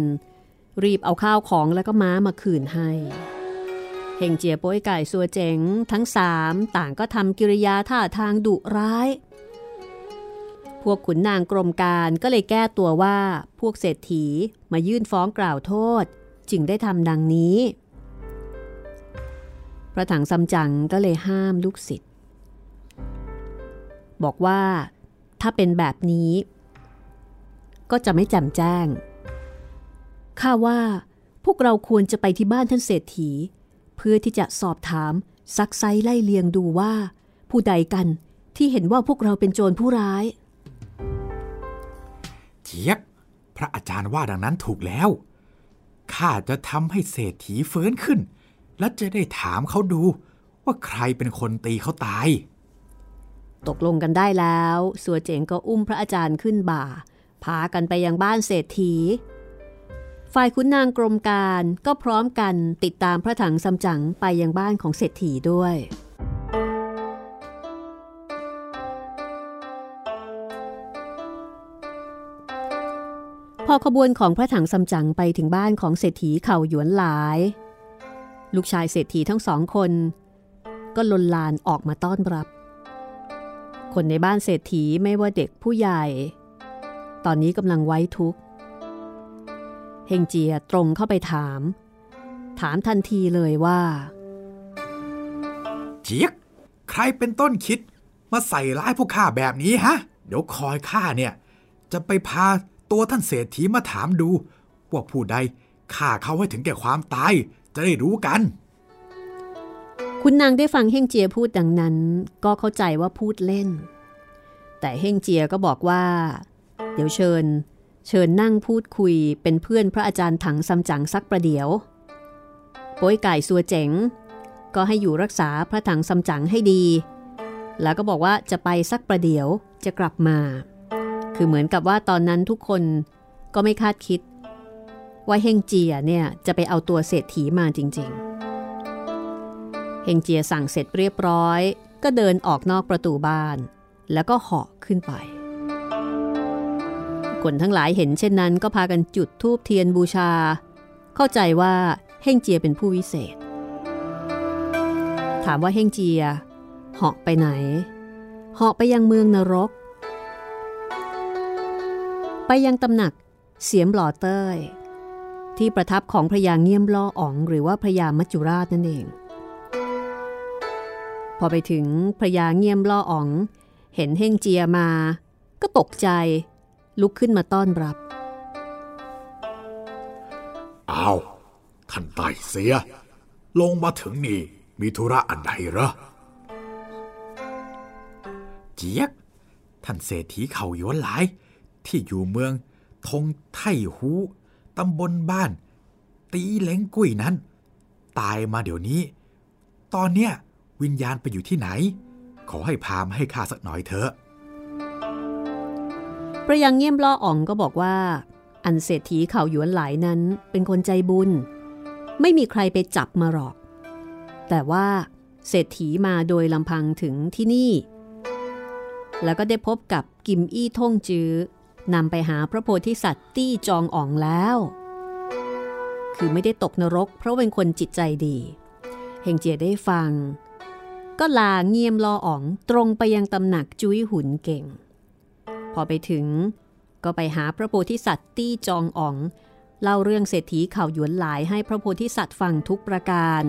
รีบเอาข้าวของแล้วก็ม้ามาคืนให้เฮงเจียโป้ยไก่สัวเจ๋งทั้งสามต่างก็ทำกิริยาท่าทางดุร้าย พวกขุนนางกรมการก็เลยแก้ตัวว่าพวกเศรษฐีมายื่นฟ้องกล่าวโทษ จึงได้ทำดังนี้ พระถังซัมจั๋งก็เลยห้ามลูกศิษย์บอกว่าถ้าเป็นแบบนี้ ก็จะไม่แจ่มแจ้งข้าว่าพวกเราควรจะไปที่บ้านท่านเศรษฐี เพื่อที่จะสอบถามซักไซไล่เลียงดูว่า ผู้ใดกันที่เห็นว่าพวกเราเป็นโจรผู้ร้าย เจี๊ยบ พระอาจารย์ว่าดังนั้นถูกแล้ว ข้าจะทำให้เศรษฐีเฟื้นขึ้น และจะได้ถามเขาดูว่าใครเป็นคนตีเขาตาย ตกลงกันได้แล้ว สัวเจ๋งก็อุ้มพระอาจารย์ขึ้นบ่า พากันไปยังบ้านเศรษฐี ฝ่ายขุนนางกรมการก็พร้อมกันติดตามพระถังซัมจั๋งไปยังบ้านของเศรษฐีด้วย พอขบวนของพระถังซัมจั๋งไปถึงบ้านของเศรษฐีเข่าหยวนหลาย ลูกชายเศรษฐีทั้งสองคน ก็ลนลานออกมาต้อนรับ คนในบ้านเศรษฐีไม่ว่าเด็กผู้ใหญ่ ตอนนี้กำลังไว้ทุกข์เฮงเจียตรงเข้าไปถาม ถามทันทีเลยว่าเจี๊ยกใครเป็นต้นคิดมาใส่ร้ายพวกข้าแบบนี้ฮะ เดี๋ยวคอยข้าเนี่ย จะไปพา ตัวท่านเศรษฐีมาถามดูว่าผู้ใดฆ่าเขาให้ถึงแก่ความตาย จะได้รู้กัน คุณนางได้ฟังเฮงเจียพูดดังนั้น ก็เข้าใจว่าพูดเล่น แต่เฮงเจียก็บอกว่า เดี๋ยวเชิญ เชิญนั่งพูดคุยเป็นเพื่อนพระอาจารย์ถังซัมจั๋งสักประเดี๋ยวโป้ยไก่สัวเจ๋ง ก็ให้อยู่รักษาพระถังซัมจั๋งให้ดี แล้วก็บอกว่าจะไปสักประเดี๋ยวจะกลับมา คือเหมือนกับว่าตอนนั้นทุกคนก็ไม่คาดคิด ว่าเฮงเจียเนี่ยจะไปเอาตัวเศรษฐีมาจริง ๆ เฮงเจียสั่งเสร็จเรียบร้อย ก็เดินออกนอกประตูบ้าน แล้วก็เหาะขึ้นไป คนทั้งหลายเห็นเช่นนั้นก็พากันจุดธูปเทียนบูชา เข้าใจว่าเฮงเจียเป็นผู้วิเศษ ถามว่าเฮงเจียเหาะไปไหนเหาะไปยังเมืองนรก ไปยังตำหนักเสียมหล่อเต้ย ที่ประทับของพระยาเงียมล่ออ๋อง หรือว่าพระยามัจจุราชนั่นเอง พอไปถึงพระยาเงียมล่ออ๋อง เห็นเฮงเจียมา ก็ตกใจ ลุกขึ้นมาต้อนรับอ้าวท่านไต่เสีย ลงมาถึงนี่มีธุระอันใดเหรอเจี๊ยกท่านเศรษฐีเขาหยวนหลาย ที่อยู่เมืองทงไทหูตำบลบ้าน ตีเหล้งกุ้ยนั้น ตายมาเดี๋ยวนี้ ตอนเนี้ยวิญญาณไปอยู่ที่ไหน ขอให้พามาให้ข้าสักหน่อยเถอะพระยังเงียมล่ออ่องก็บอกว่า อันเศรษฐีเขาหยวนหลายนั้นเป็นคนใจบุญ ไม่มีใครไปจับมาหรอก แต่ว่าเศรษฐีมาโดยลำพังถึงที่นี่ แล้วก็ได้พบกับกิมอี้ท่งจื้อ นำไปหาพระโพธิสัตว์ตี้จองอ่องแล้ว คือไม่ได้ตกนรก เพราะเป็นคนจิตใจดี เฮงเจียได้ฟัง ก็ลาเงียมลออ๋องตรงไปยังตำหนักจุ้ยหุนเก่ง พอไปถึงก็ไปหาพระโพธิสัตว์ตี้จองอ๋อง เล่าเรื่องเศรษฐีเข่าหยวนหลายให้พระโพธิสัตว์ฟังทุกประการ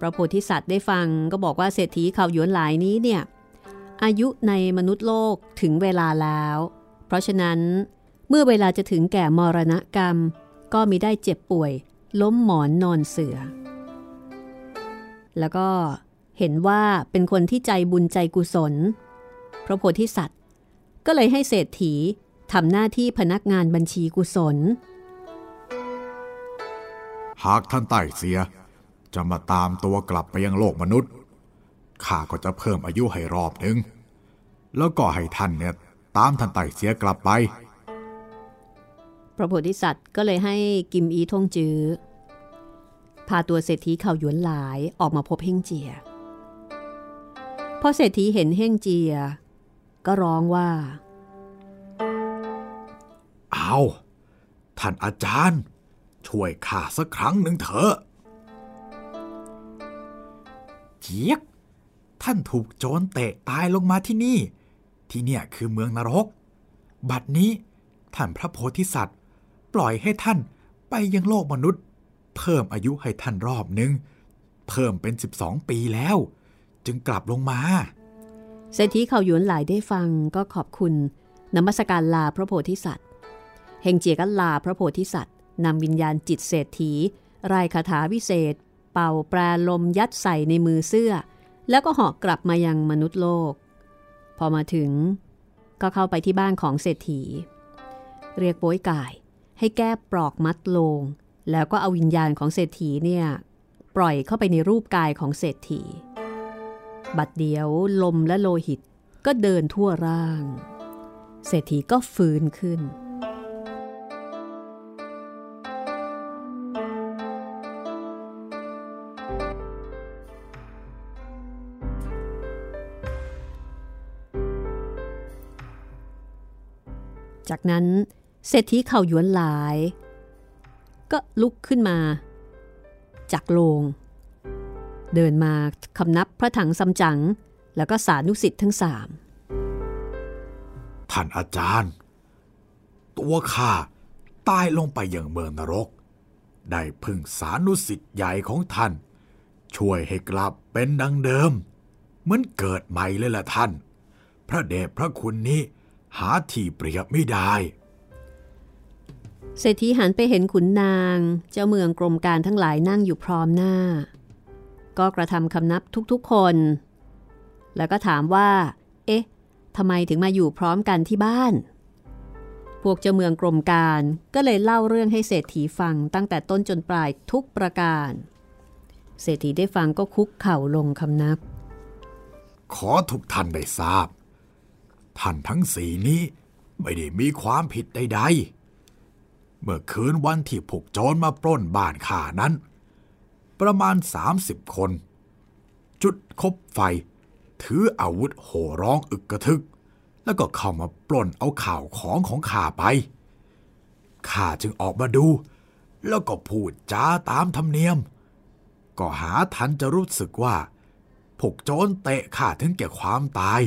พระโพธิสัตว์ได้ฟังก็บอกว่าเศรษฐีเข่าหยวนหลายนี้เนี่ยอายุในมนุษย์โลกถึงเวลาแล้ว ราะฉะนั้น เมื่อเวลาจะถึงแก่มรณกรรม ก็มิได้เจ็บป่วย ล้มหมอนนอนเสือ แล้วก็เห็นว่าเป็นคนที่ใจบุญใจกุศล พระโพธิสัตว์ ก็เลยให้เศรษฐีทำหน้าที่พนักงานบัญชีกุศล หากท่านไต่เสีย จะมาตามตัวกลับไปยังโลกมนุษย์ข้าก็จะเพิ่มอายุให้รอบหนึ่งแล้วก็ให้ท่านเนี่ย ตามท่านไต่เสียกลับไป พระโพธิสัตว์ก็เลยให้กิมอีทงจื้อพาตัวเศรษฐีเข่าหยวนหลายออกมาพบเฮงเจีย พอเศรษฐีเห็นเฮงเจีย ก็ร้องว่า เอาท่านอาจารย์ ช่วยข้าสักครั้งหนึ่งเถอะเจี๊ยกท่านถูกโจรเตะตายลงมาที่นี่ ที่เนี่ยคือเมืองนรก บัดนี้ท่านพระโพธิสัตว์ ปล่อยให้ท่านไปยังโลกมนุษย์ เพิ่มอายุให้ท่านรอบหนึ่งเพิ่มเป็น 12 ปีแล้ว จึงกลับลงมา เศรษฐีเขาหยวนหลายได้ฟังก็ขอบคุณนมัสการลาพระโพธิสัตว์เฮงเจียก็ลาพระโพธิสัตว์นำวิญญาณจิตเศรษฐีรายคาถาวิเศษ เป่าแปรลมยัดใส่ในมือเสื้อ แล้วก็หาะกลับมายังมนุษย์โลก พอมาถึงก็เข้าไปที่บ้านของเศรษฐี เรียกโป้ยก่ายให้แก้ปลอกมัดโลง แล้วก็เอาวิญญาณของเศรษฐีเนี่ยปล่อยเข้าไปในรูปกายของเศรษฐี บัดเดียวลมและโลหิตก็เดินทั่วร่าง เศรษฐีก็ฟื้นขึ้น จากนั้นเศรษฐีเข่าหยวนหลาย ก็ลุกขึ้นมา จากโลง เดินมาคำนับพระถังซัมจั๋งแล้วก็สานุสิทธิ์ทั้งสามท่านอาจารย์ ตัวข้าตายลงไปอย่างเมืองนรก ได้พึ่งสานุสิทธิ์ใหญ่ของท่าน ช่วยให้กลับเป็นดังเดิม เหมือนเกิดใหม่เลยล่ะท่าน พระเดชพระคุณนี้ หาที่เปรียบไม่ได้ เศรษฐีหันไปเห็นขุนนาง เจ้าเมืองกรมการทั้งหลายนั่งอยู่พร้อมหน้า ก็กระทำคำนับทุกๆคน แล้วก็ถามว่า เอ๊ะทำไมถึงมาอยู่พร้อมกันที่บ้าน พวกเจ้าเมืองกรมการก็เลยเล่าเรื่องให้เศรษฐีฟังตั้งแต่ต้นจนปลายทุกประการ เศรษฐีได้ฟังก็คุกเข่าลงคำนับ ขอทุกท่านได้ทราบ ท่านทั้งสี่นี้ไม่ได้มีความผิดใดๆ เมื่อคืนวันที่ผูกโจรมาปล้นบ้านข้านั้น ประมาณ 30 คน จุดคบไฟ ถืออาวุธโห่ร้องอึกกระทึก แล้วก็เข้ามาปล้นเอาข่าวของของข้าไปข้าจึงออกมาดู แล้วก็พูดจาตามธรรมเนียม ก็หาทันจะรู้สึกว่าพวกโจรเตะข้าถึงแก่ความตาย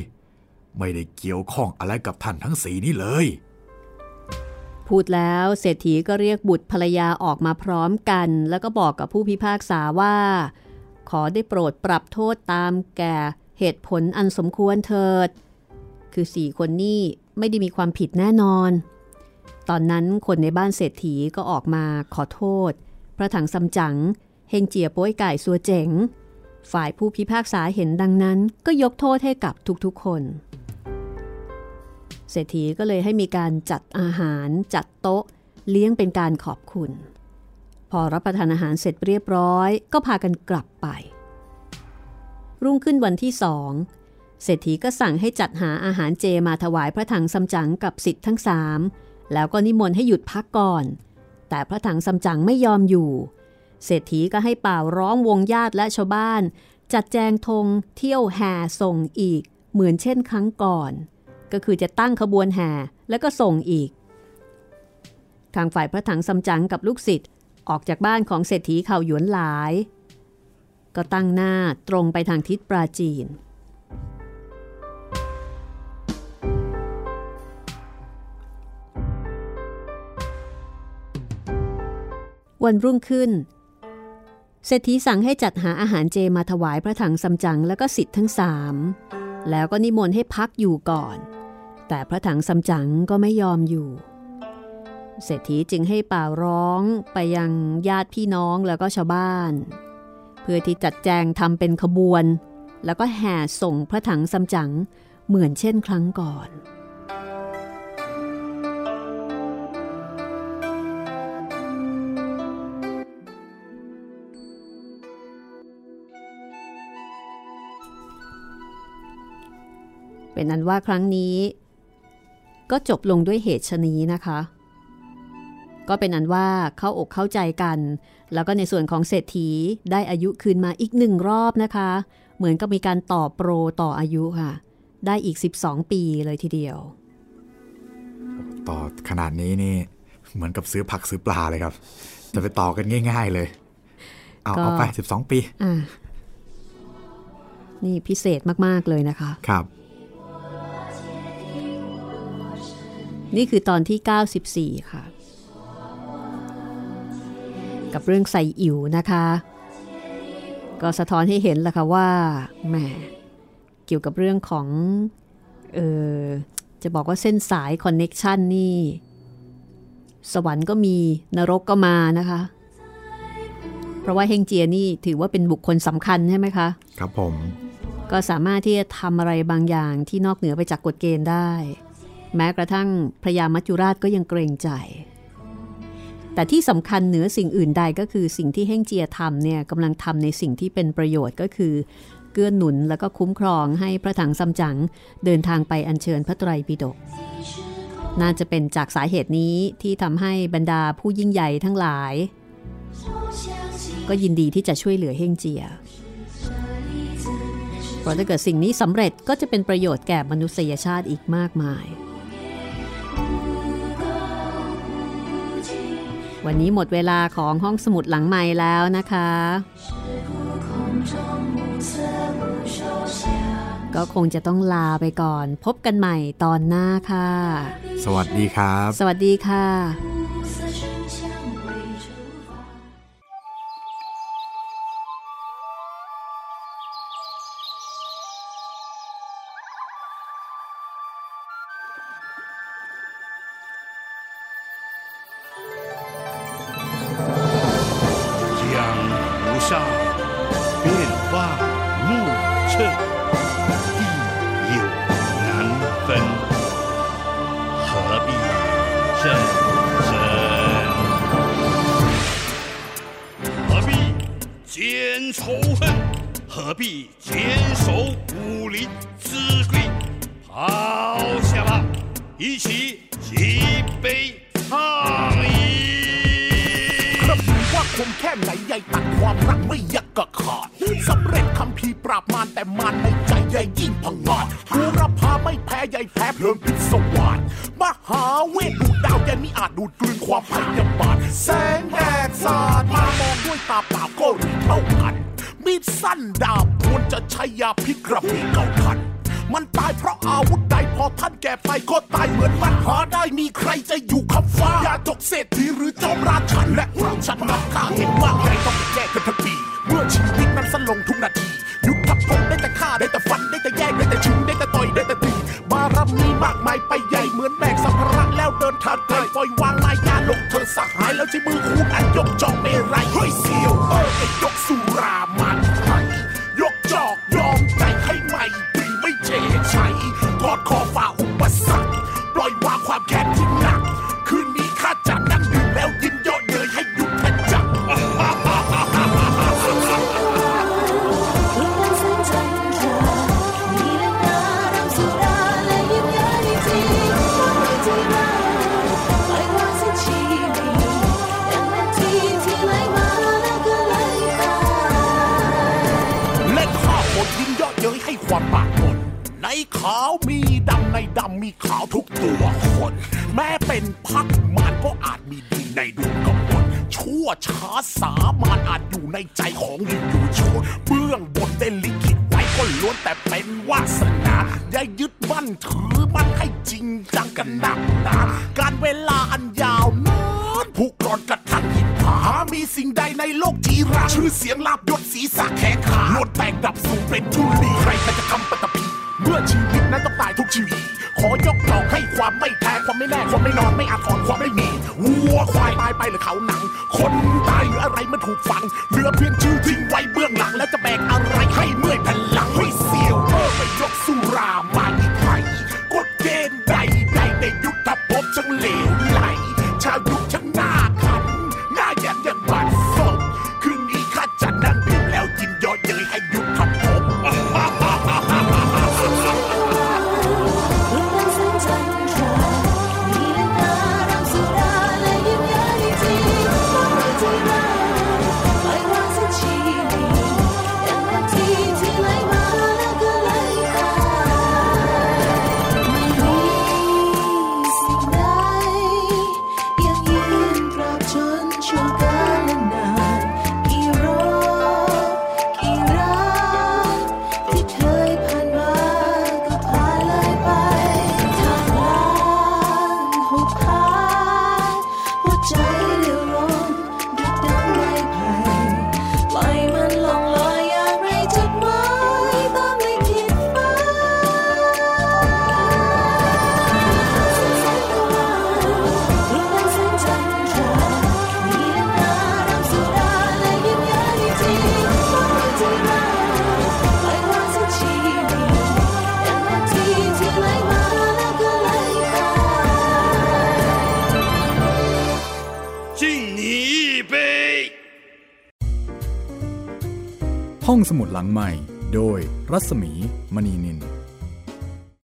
ไม่ได้เกี่ยวข้องอะไรกับท่านทั้งสีนี้เลย พูดแล้วเศรษฐีก็เรียกบุตรภรรยาออกมาพร้อมกัน แล้วก็บอกกับผู้พิพากษาว่า ขอได้โปรดปรับโทษตามแก่เหตุผลอันสมควรเถิด คือสี่คนนี้ไม่ได้มีความผิดแน่นอน ตอนนั้นคนในบ้านเศรษฐีก็ออกมาขอโทษ พระถังซัมจั๋งเฮงเจียโป้ยไก่สัวเจ๋ง ฝ่ายผู้พิพากษาเห็นดังนั้นก็ยกโทษให้กับทุกๆคน เศรษฐีก็เลยให้มีการจัดอาหารจัดโต๊ะ เลี้ยงเป็นการขอบคุณ พอรับประทานอาหารเสร็จเรียบร้อย ก็พากันกลับไป รุ่งขึ้นวันที่สองเศรษฐีก็สั่งให้จัดหาอาหารเจมาถวายพระถังซัมจั๋งกับสิทธิ์ทั้งสามแล้วก็นิมนต์ให้หยุดพักก่อน แต่พระถังซัมจั๋งไม่ยอมอยู่ เศรษฐีก็ให้เป่าร้องวงญาติและชาวบ้าน จัดแจงธงเที่ยวแห่ส่งอีก เหมือนเช่นครั้งก่อน ก็คือจะตั้งขบวนแห่แล้วก็ส่งอีก ทางฝ่ายพระถังซัมจั๋งกับลูกศิษย์ออกจากบ้านของเศรษฐีเข่าหยวนหลาย ก็ตั้งหน้าตรงไปทางทิศปราจีน วันรุ่งขึ้น เศรษฐีสั่งให้จัดหาอาหารเจมาถวายพระถังซัมจั๋งและก็สิทธิ์ทั้งสามแล้วก็นิมนต์ให้พักอยู่ก่อน แต่พระถังซัมจั๋งก็ไม่ยอมอยู่ เศรษฐีจึงให้ป่าร้องไปยังญาติพี่น้องแล้วก็ชาวบ้าน เพื่อที่จัดแจงทำเป็นขบวน แล้วก็แห่ส่งพระถังซัมจั๋งเหมือนเช่นครั้งก่อนเป็นนั้นว่าครั้งนี้ ก็จบลงด้วยเหตุชนี้นะคะ ก็เป็นอันว่าเข้าอกเข้าใจกัน แล้วก็ในส่วนของเศรษฐีได้อายุคืนมาอีกหนึ่งรอบนะคะ เหมือนกับมีการต่อโปรต่ออายุค่ะ ได้อีก 12 ปีเลยทีเดียว ต่อขนาดนี้นี่เหมือนกับซื้อผักซื้อปลาเลยครับ จะไปต่อกันง่าย ๆเลย เอาก็เอาไป 12 ปีอ่านี่พิเศษมาก ๆ เลยนะคะ ครับ นี่คือตอนที่ 94 ค่ะ กับเรื่องใส่อิ๋วนะคะ ก็สะท้อนให้เห็นแหละค่ะว่าแหมเกี่ยวกับเรื่องของเออจะบอกว่าเส้นสายคอนเน็กชันนี่ สวรรค์ก็มีนรกก็มานะคะ เพราะว่าเฮงเจียนี่ถือว่าเป็นบุคคลสำคัญใช่ไหมคะ ครับผม ก็สามารถที่จะทำอะไรบางอย่างที่นอกเหนือไปจากกฎเกณฑ์ได้ แม้กระทั่งพระยามัจจุราชก็ยังเกรงใจ แต่ที่สำคัญเหนือสิ่งอื่นใดก็คือสิ่งที่เฮ่งเจียทำเนี่ยกำลังทำในสิ่งที่เป็นประโยชน์ก็คือ เกื้อหนุนแล้วก็คุ้มครองให้พระถังซัมจั๋งเดินทางไปอัญเชิญพระไตรปิฎกน่าจะเป็นจากสาเหตุนี้ที่ทำให้บรรดาผู้ยิ่งใหญ่ทั้งหลาย ก็ยินดีที่จะช่วยเหลือเฮ่งเจียเพราะถ้าเกิดสิ่งนี้สำเร็จก็จะเป็นประโยชน์แก่มนุษยชาติอีกมากมาย วันนี้หมดเวลาของห้องสมุดหลังใหม่แล้วนะคะ ก็คงจะต้องลาไปก่อน พบกันใหม่ตอนหน้าค่ะ สวัสดีครับ สวัสดีค่ะ ยาบาทแสงแดดสาดมามองด้วยตาเปล่าก็รู้เท่ากัน มีดสั้นดาบควรจะใช้ยาพิษกระบี่เก่าทัน มันตายเพราะอาวุธใดพอท่านแก่ไปก็ตายเหมือนมันหาได้มีใครจะอยู่คำฟ้า อย่าจกเศรษฐีหรือโจมราชันและราชันนักข้าเห็นว่าใครต้องแก้กันทันทีเมื่อชีวิตนั้นสั้นลงทุกนาทียุทธภพได้แต่ฆ่าได้แต่ฟันได้แต่แย่งได้แต่ชิงได้แต่ต่อยได้แต่ตีบารมีมากมายไปใหญ่เหมือนแบกสัมภาระแล้วเดินทางไกลปล่อยวาง แล้วใช้มือคูณอันยกจอกเมรัยเฮ้ยเสียวเออไอยกสุรา ขาวทุกตัวคน แม้เป็นพักมารก็อาจมีดีในดวงกำมลชั่วช้าสามานอาจอยู่ในใจของอยู่อยู่ชนเบื้องบนได้ลิขิตไว้ก็ล้วนแต่เป็นวาสนาอย่ายึดมั่นถือมั่นให้จริงจังกันหนักหนาการเวลาอันยาวนานผูกกรอนกระทั่งหินผามีสิ่งใดในโลกจีราชื่อเสียงลาบยศศีรษะแขนขาล้วนแตกดับสูญเป็นทุลีใครใครจะคำปฐพีเมื่อชีวิตนั้นต้องตายทุกชีวิต ขอยกดอกให้ความไม่แท้ความไม่แน่ความไม่นอนไม่อาจถอนความไม่มีวัวควายตายไปหรือเขาหนัง คนตายหรืออะไรมันถูกฝังเหลือเพียงชื่อทิ้งไว้